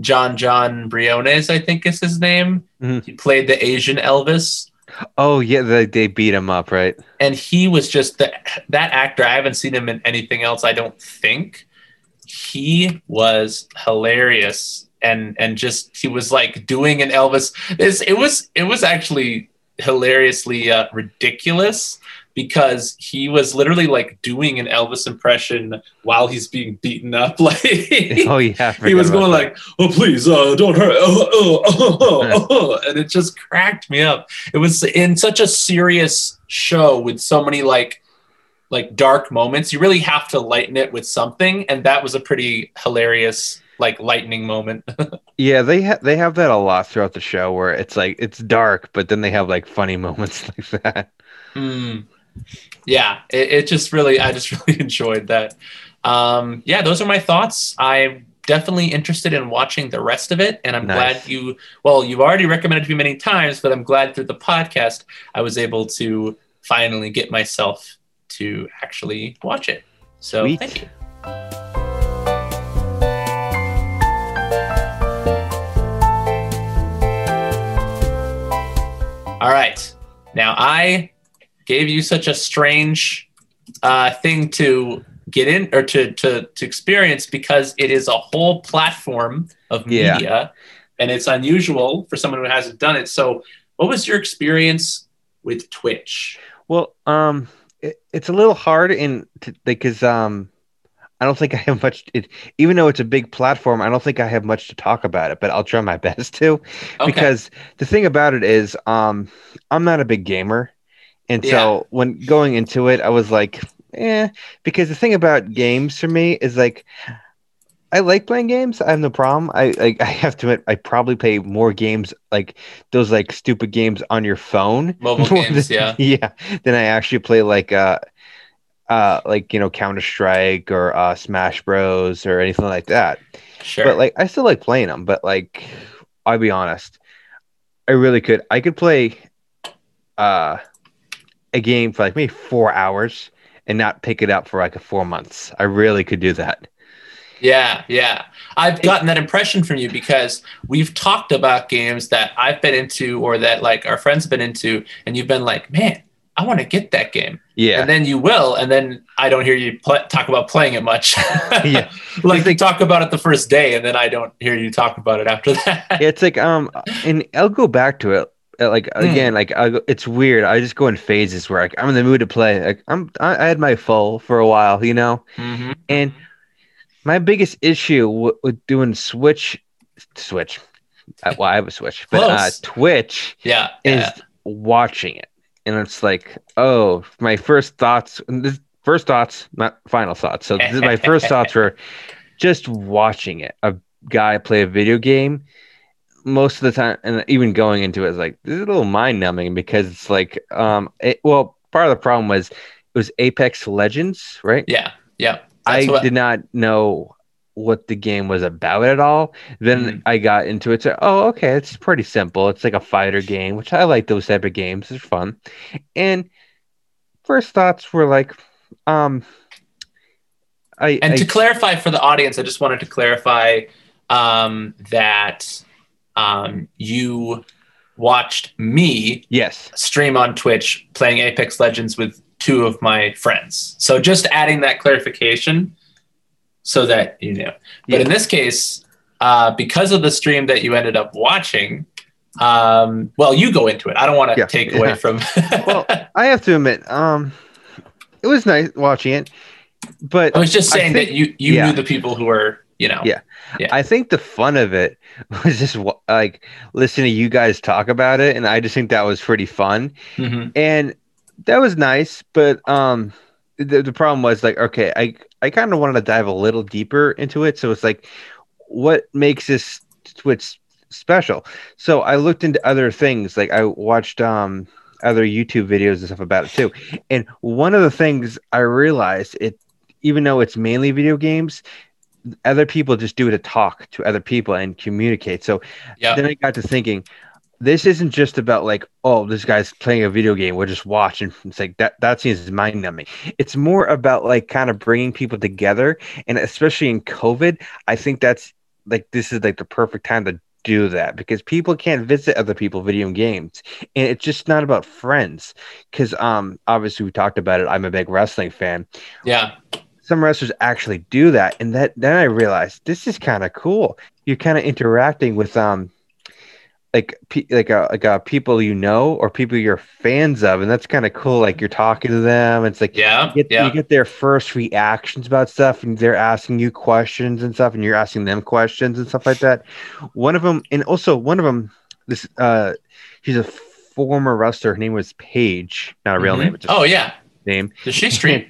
john john briones i think is his name. Mhm. he played the asian elvis. Oh yeah, they, they beat him up, right? and he was just the, that actor i haven't seen him in anything else i don't think. He was hilarious and and just he was like doing an elvis. It's, it was it was actually hilariously uh, ridiculous because he was literally like doing an elvis impression while he's being beaten up like Oh yeah, he was going that. like, "Oh, please, uh, don't hurt," oh, uh, uh, uh, uh, and it just cracked me up. It was in such a serious show with so many like, like dark moments. You really have to lighten it with something, and that was a pretty hilarious, like, lightning moment. Yeah, they ha- they have that a lot throughout the show where it's like it's dark, but then they have like funny moments like that. Mm. Yeah, it, it just really, I just really enjoyed that. Um, yeah, those are my thoughts. I'm definitely interested in watching the rest of it, and I'm Nice. glad you. Well, you've already recommended to me many times, but I'm glad through the podcast I was able to finally get myself to actually watch it. So Sweet. thank you. All right. Now I gave you such a strange uh, thing to get in or to, to to experience because it is a whole platform of Yeah. media and it's unusual for someone who hasn't done it. So what was your experience with Twitch? Well, um, it, it's a little hard in to, because um, I don't think I have much. It, even though it's a big platform, I don't think I have much to talk about it. But I'll try my best to. Okay. because the thing about it is um i'm not a big gamer and so when going into it i was like eh because the thing about games for me is like i like playing games i have no problem i like i have to admit i probably play more games like those like stupid games on your phone Mobile games, than- yeah. yeah than i actually play like uh uh like you know counter strike or uh smash bros or anything like that Sure. but like I still like playing them. But like I'll be honest, I really could. I could play uh a game for like maybe four hours and not pick it up for like a four months. I really could do that. Yeah, yeah. I've gotten that impression from you because we've talked about games that I've been into or that like our friends have been into, and you've been like, man, I want to get that game. Yeah. And then you will, and then I don't hear you pl- talk about playing it much. Yeah. like you talk about it the first day, and then I don't hear you talk about it after that. it's like um and I'll go back to it. Uh, Like Hmm. again, like I, it's weird. I just go in phases where like, I'm in the mood to play. Like I'm, I, I had my full for a while, you know. Mhm. And my biggest issue w- with doing Switch, Switch, uh, well, I have a Switch, but uh, Twitch Yeah, is yeah. watching it, and it's like, oh, my first thoughts. This first thoughts, not final thoughts. So this is my first thoughts were just watching it. A guy play a video game. Most of the time, and even going into it is like this is a little mind numbing because it's like, um, it, well, part of the problem was it was Apex Legends, right? yeah, yeah. I what- did not know what the game was about at all. Then Mhm. I got into it. So, oh, okay, it's pretty simple. It's like a fighter game, which I like those type of games. They're fun. And first thoughts were like, um, I, And I to clarify for the audience, I just wanted to clarify um, that um, you watched me yes, stream on Twitch playing Apex Legends with two of my friends. So just adding that clarification so that you know. But Yeah. in this case, uh, because of the stream that you ended up watching, um, well, you go into it. I don't want to Yeah, take away yeah. from. Well, I have to admit, um, it was nice watching it, but I was just saying think- that you you knew the people who were you know. Yeah. Yeah. I think the fun of it was just like listening to you guys talk about it, and I just think that was pretty fun, Mhm. and that was nice. But um, the the problem was like, okay, I I kind of wanted to dive a little deeper into it, so it's like, what makes this Twitch special? So I looked into other things, like I watched um other YouTube videos and stuff about it too, and one of the things I realized it, even though it's mainly video games other people just do it to talk to other people and communicate. So Yeah. then I got to thinking, this isn't just about like, oh, this guy's playing a video game. We'll just watch, and it's like that. That seems mind numbing. It's more about like kind of bringing people together, and especially in COVID, I think that's like this is like the perfect time to do that because people can't visit other people video games and it's just not about friends because um obviously we talked about it i'm a big wrestling fan Yeah. Some wrestlers actually do that and that then i realized this is kind of cool you're kind of interacting with um like pe- like uh, like uh, people you know or people you're fans of and that's kind of cool like you're talking to them it's like Yeah. you get, yeah. you get their first reactions about stuff and they're asking you questions and stuff and you're asking them questions and stuff like that one of them and also one of them this uh she's a former wrestler her name was paige not a real Mhm. name Oh yeah. name Does she stream?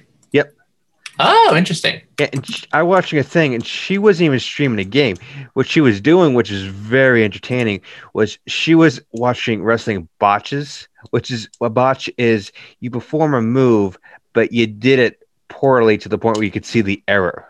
Oh, interesting. Yeah, and sh I watching a thing, and she wasn't even streaming a game. What she was doing, which is very entertaining, was she was watching wrestling botches, which is a botch is you perform a move, but you did it poorly to the point where you could see the error.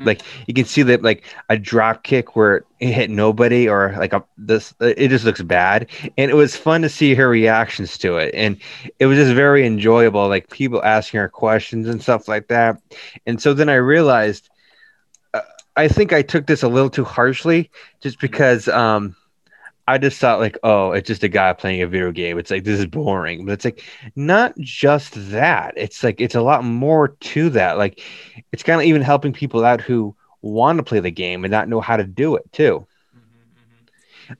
Mhm. Like you can see that, like a drop kick where it hit nobody, or like a this, it just looks bad. And it was fun to see her reactions to it, and it was just very enjoyable. Like people asking her questions and stuff like that. And so then I realized, uh, I think I took this a little too harshly, just because um, I just thought like, oh, it's just a guy playing a video game. It's like this is boring, but it's like not just that. It's like it's a lot more to that. Like it's kind of even helping people out who want to play the game and not know how to do it too.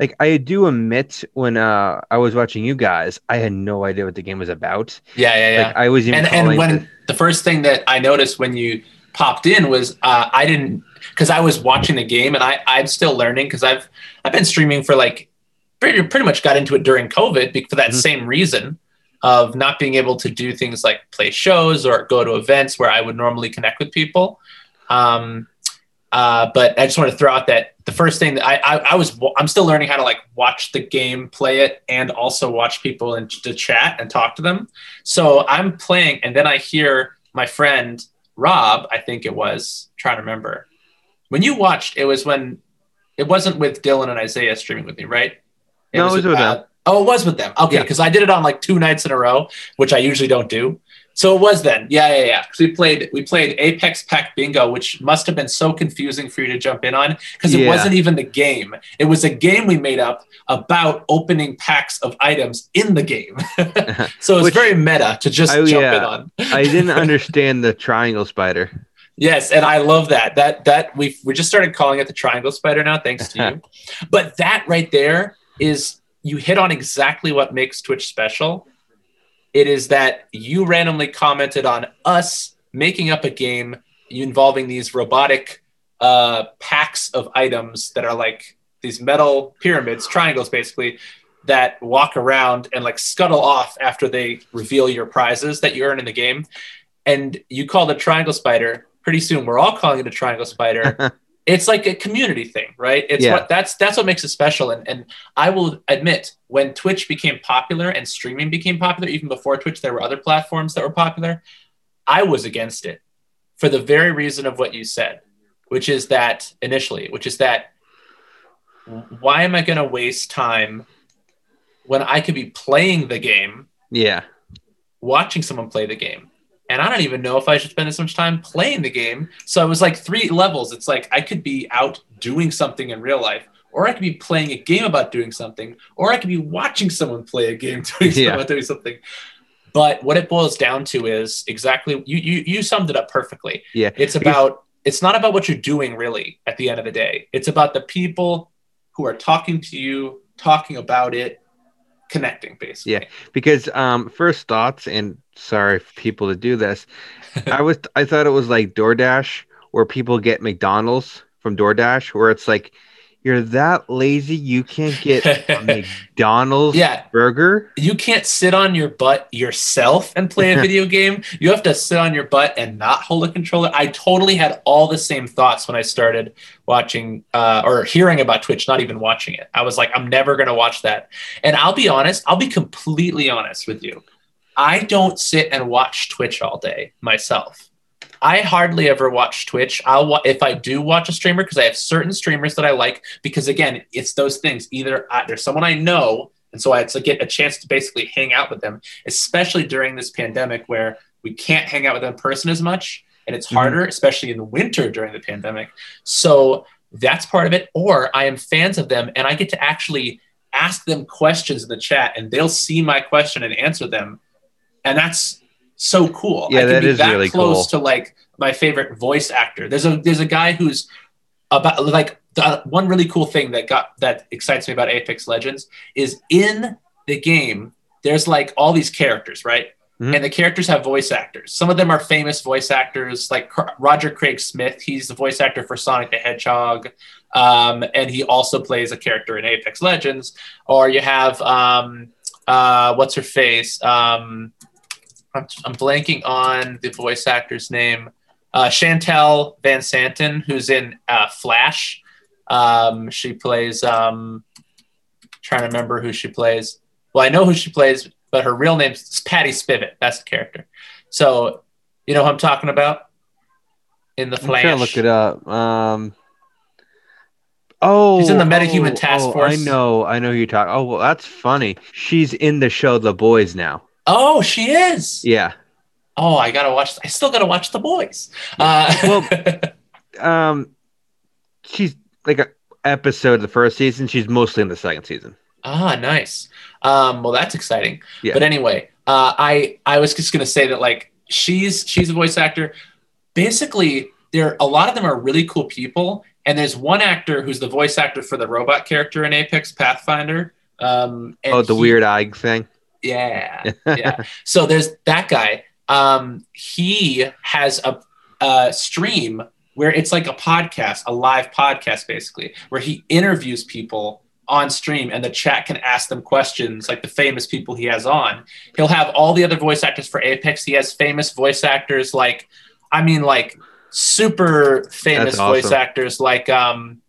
Like I do admit when uh I was watching you guys, I had no idea what the game was about. Yeah, yeah, yeah. Like I was even and and when it- the first thing that I noticed when you popped in was uh, I didn't because I was watching the game and I I'm still learning because I've I've been streaming for like pretty pretty much got into it during COVID for that Mhm. same reason of not being able to do things like play shows or go to events where I would normally connect with people. Um, uh, but I just want to throw out that the first thing that I, I, I was I'm still learning how to like watch the game, play it, and also watch people and to chat and talk to them. So I'm playing, and then I hear my friend Rob, I think it was, trying to remember. When you watched, it was when it wasn't with Dylan and Isaiah streaming with me, right? No, it was with them. Oh, it was with them. Okay, Yeah. because I did it on like two nights in a row, which I usually don't do. So it was then. Yeah, yeah, yeah. Because we played we played Apex Pack Bingo, which must have been so confusing for you to jump in on because it Yeah. wasn't even the game. It was a game we made up about opening packs of items in the game. so it's very meta to just Oh, jump yeah. in on. I didn't understand the triangle spider. Yes, and I love that. That that we we just started calling it the triangle spider now, thanks to you. but that right there is you hit on exactly what makes Twitch special. It is that you randomly commented on us making up a game involving these robotic uh, packs of items that are like these metal pyramids, triangles basically, that walk around and like scuttle off after they reveal your prizes that you earn in the game. And you call it triangle spider. Pretty soon, we're all calling it a triangle spider it's like a community thing, right? It's Yeah. what that's that's what makes it special. And and I will admit, when Twitch became popular and streaming became popular, even before Twitch, there were other platforms that were popular. I was against it for the very reason of what you said, which is that initially, which is that why am I going to waste time when I could be playing the game, Yeah. watching someone play the game? And I don't even know if I should spend as much time playing the game. So it was like three levels. It's like I could be out doing something in real life, or I could be playing a game about doing something, or I could be watching someone play a game doing Yeah. about doing something. But what it boils down to is exactly you you you summed it up perfectly. Yeah. It's about it's not about what you're doing really at the end of the day. It's about the people who are talking to you, talking about it, connecting basically. Yeah. Because um first thoughts and sorry for people to do this. I was I thought it was like DoorDash where people get McDonald's from DoorDash where it's like you're that lazy you can't get a McDonald's Yeah. burger. you can't sit on your butt yourself and play a video game. You have to sit on your butt and not hold a controller. I totally had all the same thoughts when I started watching uh, or hearing about Twitch, not even watching it. I was like, I'm never going to watch that. And I'll be honest, I'll be completely honest with you. I don't sit and watch Twitch all day myself. I hardly ever watch Twitch. I'll if I do watch a streamer because I have certain streamers that I like because again, it's those things. Either I, there's someone I know, and so I to get a chance to basically hang out with them, especially during this pandemic where we can't hang out with them in person as much, and it's Mhm. harder, especially in the winter during the pandemic. So that's part of it. Or I am fans of them, and I get to actually ask them questions in the chat, and they'll see my question and answer them, and that's so cool. Yeah, I can that be is that really close cool. to like my favorite voice actor. There's a there's a guy who's about like the one really cool thing that got that excites me about Apex Legends is in the game. There's like all these characters, right? Mhm. And the characters have voice actors. Some of them are famous voice actors, like Roger Craig Smith. He's the voice actor for Sonic the Hedgehog, um, and he also plays a character in Apex Legends. Or you have um, uh, what's her face? Um, I'm, I'm blanking on the voice actor's name. Uh, Shantel VanSanten, who's in uh, Flash. Um, she plays. Um, trying to remember who she plays. Well, I know who she plays, but her real name is Patty Spivot. That's the character. So, you know who I'm talking about in the Flash. I'm trying to look it up. Um, oh, She's in the Metahuman oh, Task oh, Force. I know, I know who you're talking. Oh, well, that's funny. She's in the show The Boys now. Oh, she is. Yeah. Oh, I gotta watch. I still gotta watch The Boys. Uh, Well- Um, she's like a episode of the first season. She's mostly in the second season. Ah, nice. Um, well, that's exciting. Yeah. But anyway, uh, I I was just gonna say that like she's she's a voice actor. Basically, there a lot of them are really cool people, and there's one actor who's the voice actor for the robot character in Apex Pathfinder. Um, and oh, the he- weird eye thing. Yeah, yeah. So there's that guy. Um, he has a, a stream where it's like a podcast, a live podcast, basically, where he interviews people on stream and the chat can ask them questions like the famous people he has on. He'll have all the other voice actors for Apex. He has famous voice actors like, I mean, like super famous That's voice actors like um,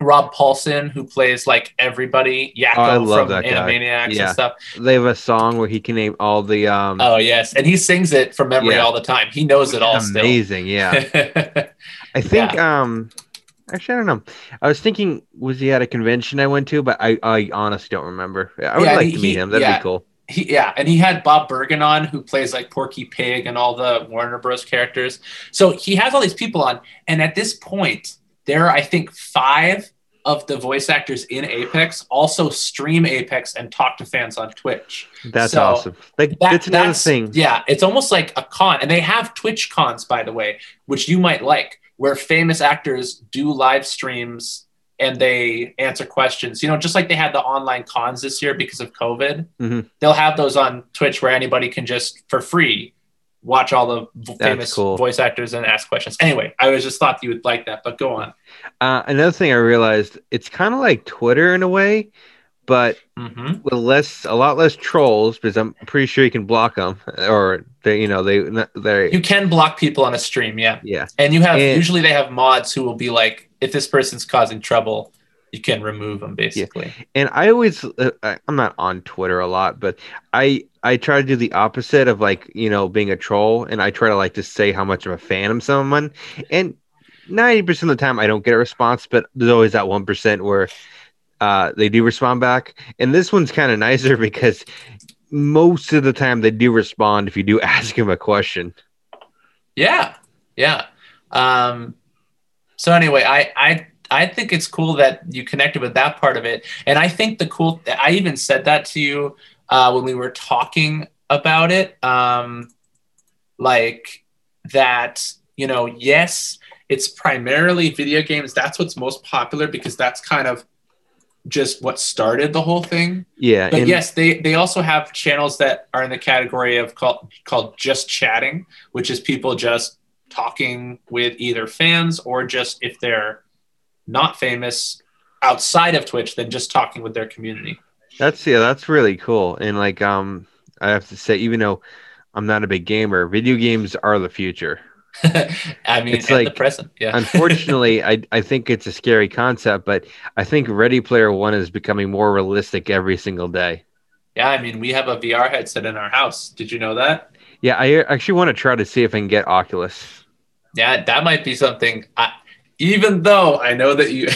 Rob Paulsen, who plays like everybody, Yakko Oh, I love from that guy. Animaniacs Yeah. and stuff. They have a song where he can name all the um. Oh yes, and he sings it from memory Yeah. all the time. He knows it all amazing. Yeah. I think um actually I don't know. I was thinking was he at a convention I went to, but I, I honestly don't remember. I would Yeah, like he- to meet him. That'd yeah. be cool. he, yeah, and he had Bob Bergen on, who plays like Porky Pig and all the Warner Bros. characters. So he has all these people on, and at this point, there are I think five of the voice actors in Apex also stream Apex and talk to fans on Twitch. That's So, awesome. Like That- that's another thing. Yeah, it's almost like a con, and they have Twitch cons, by the way, which you might like, where famous actors do live streams and they answer questions. You know, just like they had the online cons this year because of COVID, Mhm. they'll have those on Twitch where anybody can just for free watch all the v- famous cool. voice actors and ask questions. Anyway, I was just thought you would like that, but go on. Uh, another thing I realized it's kind of like Twitter in a way, but hmm with less a lot less trolls because I'm pretty sure you can block them or they you know they they You can block people on a stream, yeah. yeah And you have And- usually they have mods who will be like, if this person's causing trouble, you can remove them basically. and I always uh, I- I'm not on Twitter a lot, but I I try to do the opposite of like you know being a troll, and I try to like to say how much of a fan of someone, and ninety percent of the time I don't get a response, but there's always that one percent where uh, they do respond back, and this one's kind of nicer because most of the time they do respond if you do ask them a question. Yeah, yeah. Um, so anyway, I I I think it's cool that you connected with that part of it, and I think the cool. I even said that to you uh, when we were talking about it, um, like that. You know, yes, it's primarily video games. That's what's most popular because that's kind of just what started the whole thing. Yeah, But yes, they they also have channels that are in the category of called called just chatting, which is people just talking with either fans or just if they're not famous outside of Twitch than just talking with their community. That's yeah, that's really cool. And like um I have to say, even though I'm not a big gamer, video games are the future. I mean, It's like- the present. Yeah. Unfortunately, I I think it's a scary concept, but I think Ready Player One is becoming more realistic every single day. yeah. I mean, we have a VR headset in our house. Did you know that? Yeah, I actually want to try to see if I can get Oculus. Yeah, that might be something. I, even though I know that you,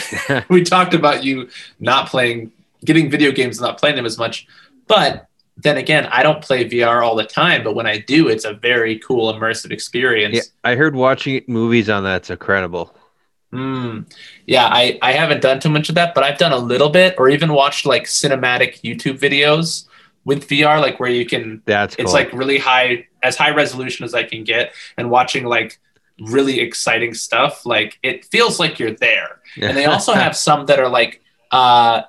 we talked about you not playing, getting video games, and not playing them as much. But then again, I don't play VR all the time. But when I do, it's a very cool immersive experience. Yeah, I heard watching movies on that's incredible. Mm. Yeah, I, I haven't done too much of that, but I've done a little bit, or even watched like cinematic YouTube videos with VR, like where you can That's cool. it's like really high as high resolution as i can get and watching like really exciting stuff like it feels like you're there and they also have some that are like uh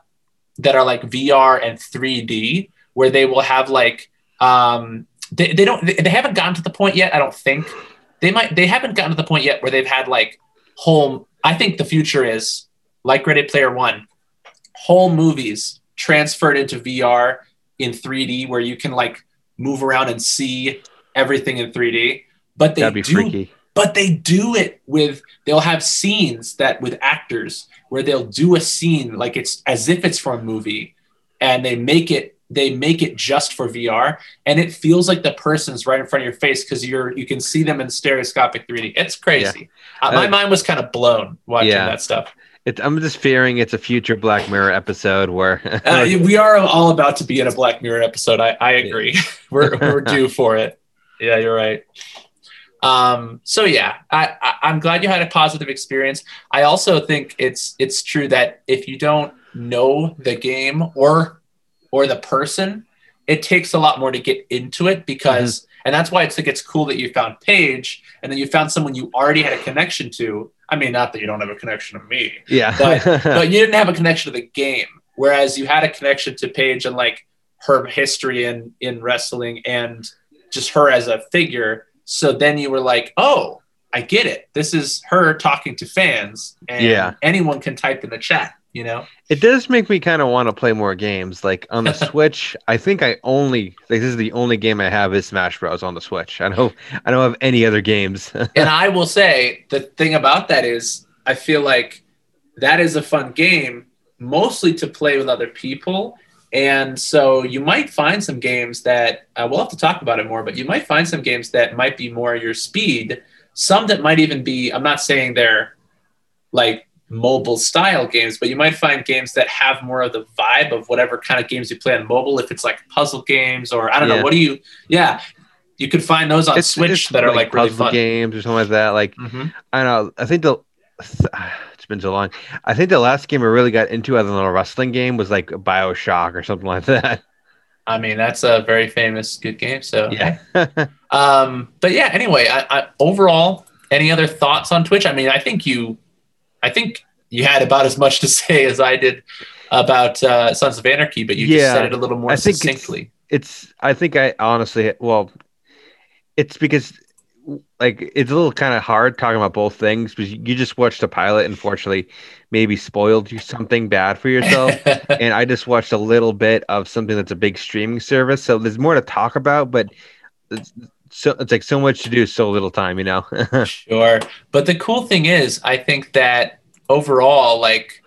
that are like vr and 3d where they will have like um they, they don't they, they haven't gotten to the point yet i don't think they might they haven't gotten to the point yet where they've had like whole i think the future is like ready player one whole movies transferred into vr in 3d where you can like move around and see everything in 3d but they do freaky. but they do it with they'll have scenes that with actors where they'll do a scene like it's as if it's from a movie and they make it they make it just for VR and it feels like the person's right in front of your face because you're you can see them in stereoscopic 3D. It's crazy. Uh, my Uh, mind was kind of blown watching Yeah. that stuff. It, I'm just fearing it's a future Black Mirror episode where Uh, we are all about to be in a Black Mirror episode. I, I agree. we're, we're due for it. Yeah, you're right. Um, so yeah, I, I, I'm glad you had a positive experience. I also think it's it's true that if you don't know the game or or the person, it takes a lot more to get into it because and that's why it's like it's cool that you found Paige and then you found someone you already had a connection to. I mean, not that you don't have a connection to me, yeah. but you didn't have a connection to the game. Whereas you had a connection to Paige and like her history in in wrestling and just her as a figure. So then you were like, oh, I get it. This is her talking to fans, and Yeah. anyone can type in the chat. You know, It does make me kind of want to play more games. Like on the Switch, I think I only like this is the only game I have is Smash Bros on the Switch. I don't I don't have any other games. and I will say the thing about that is I feel like that is a fun game mostly to play with other people. And so you might find some games that uh, we'll have to talk about it more, but you might find some games that might be more your speed. Some that might even be, I'm not saying they're like mobile style games, but you might find games that have more of the vibe of whatever kind of games you play on mobile. If it's like puzzle games or I don't Yeah. know, what do you, yeah, you could find those on Switch that are like, really puzzle fun. games or something like that. Like Mhm. I don't know. I think the it's been so long. I think the last game I really got into other than a wrestling game was like Bioshock or something like that. I mean, that's a very famous good game. So Yeah. Um, but yeah. Anyway, I, I, overall, any other thoughts on Twitch? I mean, I think you, I think you had about as much to say as I did about uh, Sons of Anarchy, but you just said it a little more I think it's- succinctly. it's I think I honestly well it's because like it's a little kind of hard talking about both things because you just watched a pilot unfortunately maybe spoiled you something bad for yourself and I just watched a little bit of something that's a big streaming service so there's more to talk about but it's, so it's like so much to do so little time you know Sure. But the cool thing is, I think that overall, like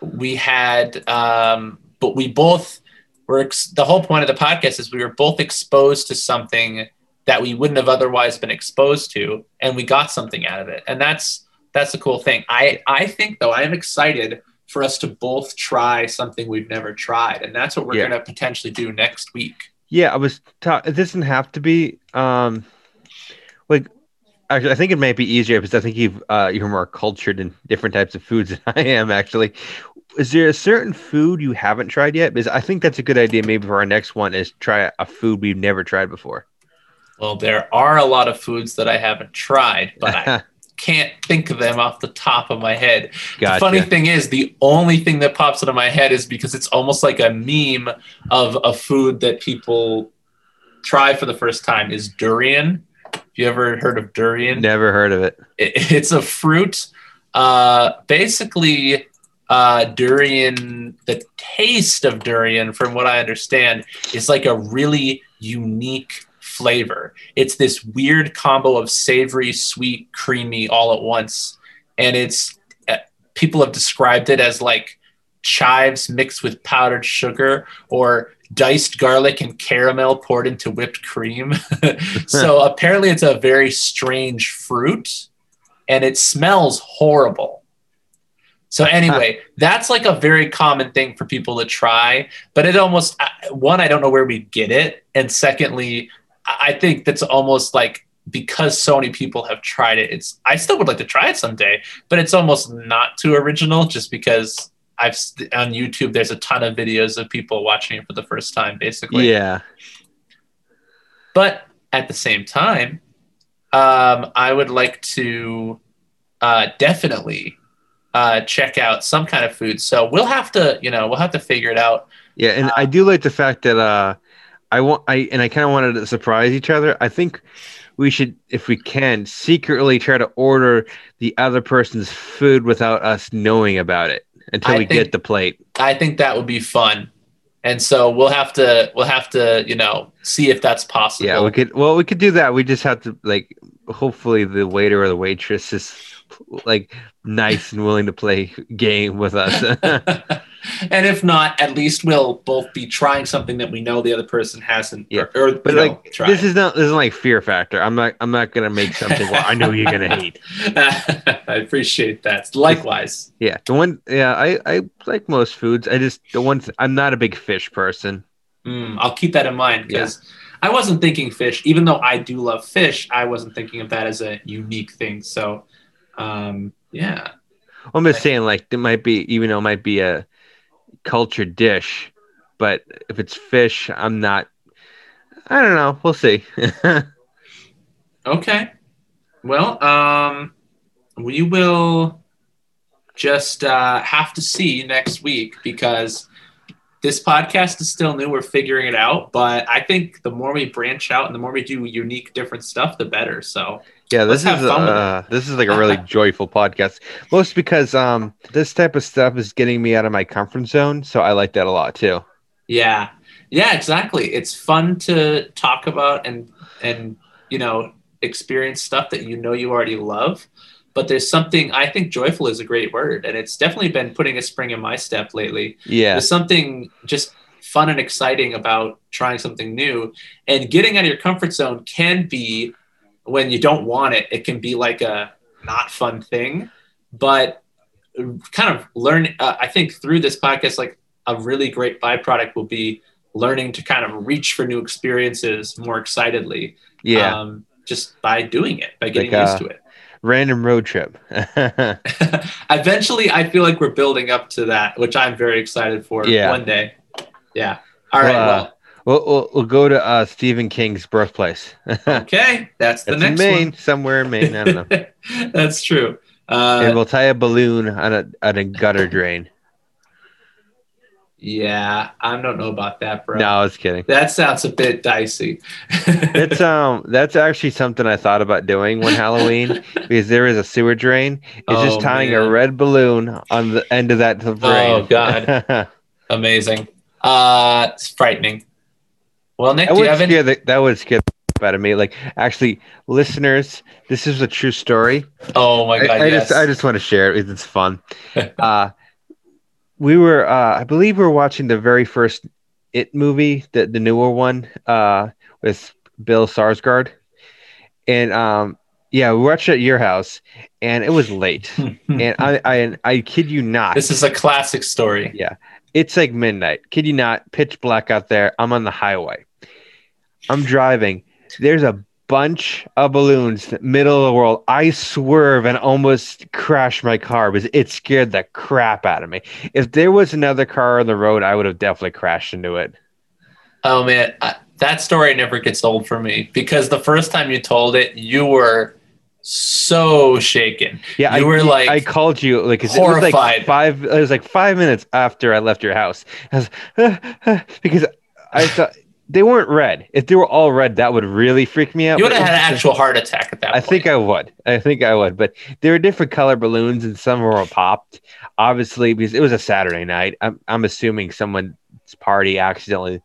we had, um, but we both were, ex- the whole point of the podcast is we were both exposed to something that we wouldn't have otherwise been exposed to, and we got something out of it. And that's, that's a cool thing. I, I think though, I am excited for us to both try something we've never tried. And that's what we're Yeah. going to potentially do next week. Yeah, I was. Ta- it doesn't have to be. Um, like, actually, I think it might be easier because I think you've uh, you're more cultured in different types of foods than I am. Actually, is there a certain food you haven't tried yet? Because I think that's a good idea. Maybe for our next one is try a food we've never tried before. Well, there are a lot of foods that I haven't tried, but I can't think of them off the top of my head. Gotcha. The funny thing is, the only thing that pops into my head is because it's almost like a meme of a food that people try for the first time is durian. Have you ever heard of durian? Never heard of it. It- it's a fruit Uh, basically, uh, durian, the taste of durian, from what I understand, is like a really unique flavor. It's this weird combo of savory, sweet, creamy all at once. And it's, uh, people have described it as like chives mixed with powdered sugar or diced garlic and caramel poured into whipped cream. so apparently, it's a very strange fruit and it smells horrible. So anyway, that's like a very common thing for people to try, but it almost one I don't know where we get it, and secondly, I think that's almost like because so many people have tried it. It's I still would like to try it someday, but it's almost not too original just because I've on YouTube there's a ton of videos of people watching it for the first time basically. Yeah. But at the same time, um, I would like to uh, definitely uh, check out some kind of food. So we'll have to, you know, we'll have to figure it out. Yeah, and uh, I do like the fact that uh, I want, I and I kind of wanted to surprise each other. I think we should, if we can, secretly try to order the other person's food without us knowing about it until I we think, get the plate. I think that would be fun. And so we'll have to we'll have to, you know, see if that's possible. Yeah, we could well we could do that. We just have to like hopefully the waiter or the waitress is like nice and willing to play game with us. and if not, at least we'll both be trying something that we know the other person hasn't. Yeah, or, or but like know, this is not this is like fear factor. I'm not I'm not gonna make something well, I know you're gonna hate. I appreciate that. Likewise. Yeah, the one. Yeah, I I like most foods. I just the one. Th- I'm not a big fish person. Mm, I'll keep that in mind because. Yeah. I wasn't thinking fish, even though I do love fish. I wasn't thinking of that as a unique thing. So um, yeah. I'm just saying, like, it might be, even though it might be a cultured dish, but if it's fish, I'm not. I don't know. We'll see. okay. Well, um, we will just uh, have to see next week because this podcast is still new. We're figuring it out, but I think the more we branch out and the more we do unique, different stuff, the better. So yeah, this is uh, this is like a really joyful podcast. Most because um this type of stuff is getting me out of my comfort zone, so I like that a lot too. Yeah. Yeah, exactly. It's fun to talk about and and you know, experience stuff that you know you already love. But there's something I think joyful is a great word and it's definitely been putting a spring in my step lately. Yeah. There's something just fun and exciting about trying something new and getting out of your comfort zone can be when you don't want it, it can be like a not fun thing. But kind of learn, uh, I think through this podcast, like a really great byproduct will be learning to kind of reach for new experiences more excitedly. Yeah. Um, just by doing it, by getting like, used uh, to it. Random road trip. Eventually, I feel like we're building up to that, which I'm very excited for yeah. one day. Yeah. All right. Uh, well, We'll, we'll, we'll go to uh, Stephen King's birthplace. okay, that's the that's next Maine, one. somewhere in Maine. I don't know. that's true. Uh, and we'll tie a balloon on a on a gutter drain. Yeah, I don't know about that, bro. No, I was kidding. That sounds a bit dicey. it's um, that's actually something I thought about doing one Halloween because there is a sewer drain. It's oh, just tying man. a red balloon on the end of that drain. Oh God, amazing. Uh, it's frightening. Well, Nick, that would scare any- the, that would scare the out of me. Like, actually, listeners, this is a true story. Oh my god! I, I yes. just I just want to share it. It's fun. uh, we were, uh, I believe, we were watching the very first It movie, the the newer one, uh, with Bill Skarsgård, and um, yeah, we watched it at your house, and it was late, and I, I I kid you not, this is a classic story. Yeah, it's like midnight. Kid you not, pitch black out there. I'm on the highway. I'm driving. There's a bunch of balloons, middle of the world. I swerve and almost crash my car because it scared the crap out of me. If there was another car on the road, I would have definitely crashed into it. Oh man, I, that story never gets old for me because the first time you told it, you were so shaken. Yeah, you I, were like, I called you like it was like five. It was like five minutes after I left your house. I was, because I thought they weren't red. If they were all red, that would really freak me out. You would have had an actual heart attack at that I point. think I would. I think I would. But there were different color balloons, and some were popped. Obviously, because it was a Saturday night. I'm I'm assuming someone's party accidentally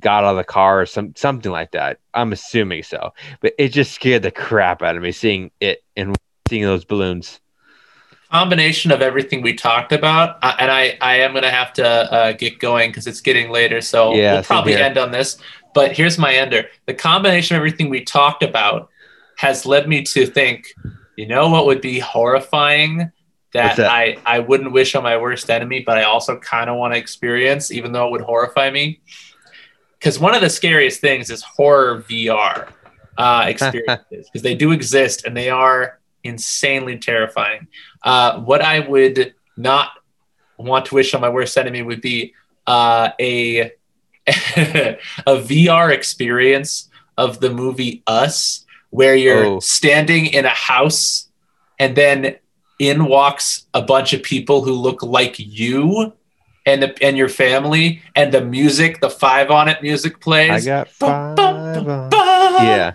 got out of the car or some something like that. I'm assuming so. But it just scared the crap out of me seeing it and seeing those balloons. Combination of everything we talked about, uh, and I, I am gonna have to uh, get going because it's getting later. So Yeah, we'll probably here. end on this. But here's my ender: the combination of everything we talked about has led me to think, you know, what would be horrifying that, that? I I wouldn't wish on my worst enemy, but I also kind of want to experience, even though it would horrify me. Because one of the scariest things is horror VR uh, experiences because they do exist and they are insanely terrifying. Uh, what I would not want to wish on my worst enemy would be uh, a a VR experience of the movie Us, where you're Oh. standing in a house and then in walks a bunch of people who look like you and the, and your family, and the music, the five on it music plays. I got five. bum, bum, on- bum. Yeah.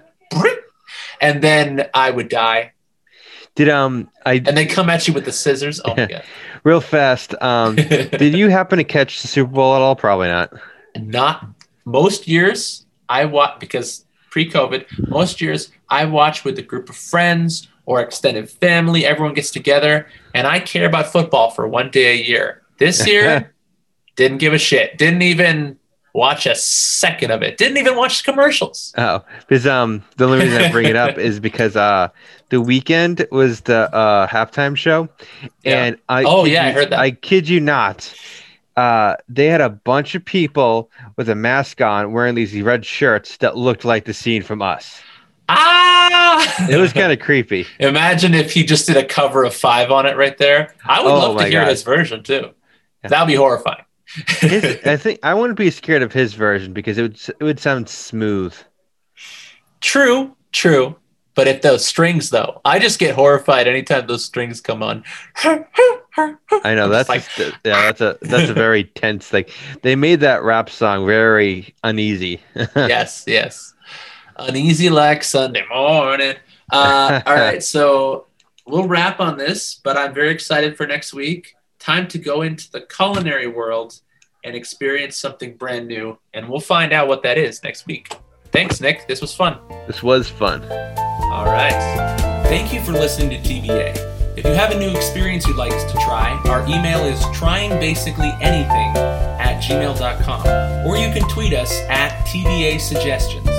And then I would die. Did um I And they come at you with the scissors. Oh my god. real fast um did you happen to catch the Super Bowl at all? Probably not. Not most years I watch because pre-COVID, most years I watch with a group of friends or extended family. Everyone gets together, and I care about football for one day a year. This year, didn't give a shit. Didn't even watch a second of it. Didn't even watch the commercials. Oh, because um, the only reason I bring it up is because uh, the Weeknd was the uh halftime show, Yeah. and I Oh, yeah, I heard that. I kid you not, uh, they had a bunch of people with a mask on wearing these red shirts that looked like the scene from Us. Ah! It was kind of creepy. Imagine if he just did a cover of five on it right there. I would Oh love to hear God. his version too. Yeah. That'd be horrifying. His, I think I wouldn't be scared of his version because it would it would sound smooth. true, true. But if those strings, though, I just get horrified anytime those strings come on. I know that's just- yeah that's a that's a very tense thing. they made that rap song very uneasy. yes, yes. Uneasy like Sunday morning. Uh, all right, so we'll wrap on this, but I'm very excited for next week. Time to go into the culinary world and experience something brand new, and we'll find out what that is next week. Thanks, Nick. This was fun. this was fun. All right. Thank you for listening to TBA. If you have a new experience you'd like us to try, our email is tryingbasicallyanything at gmail.com, or you can tweet us at TBA suggestions.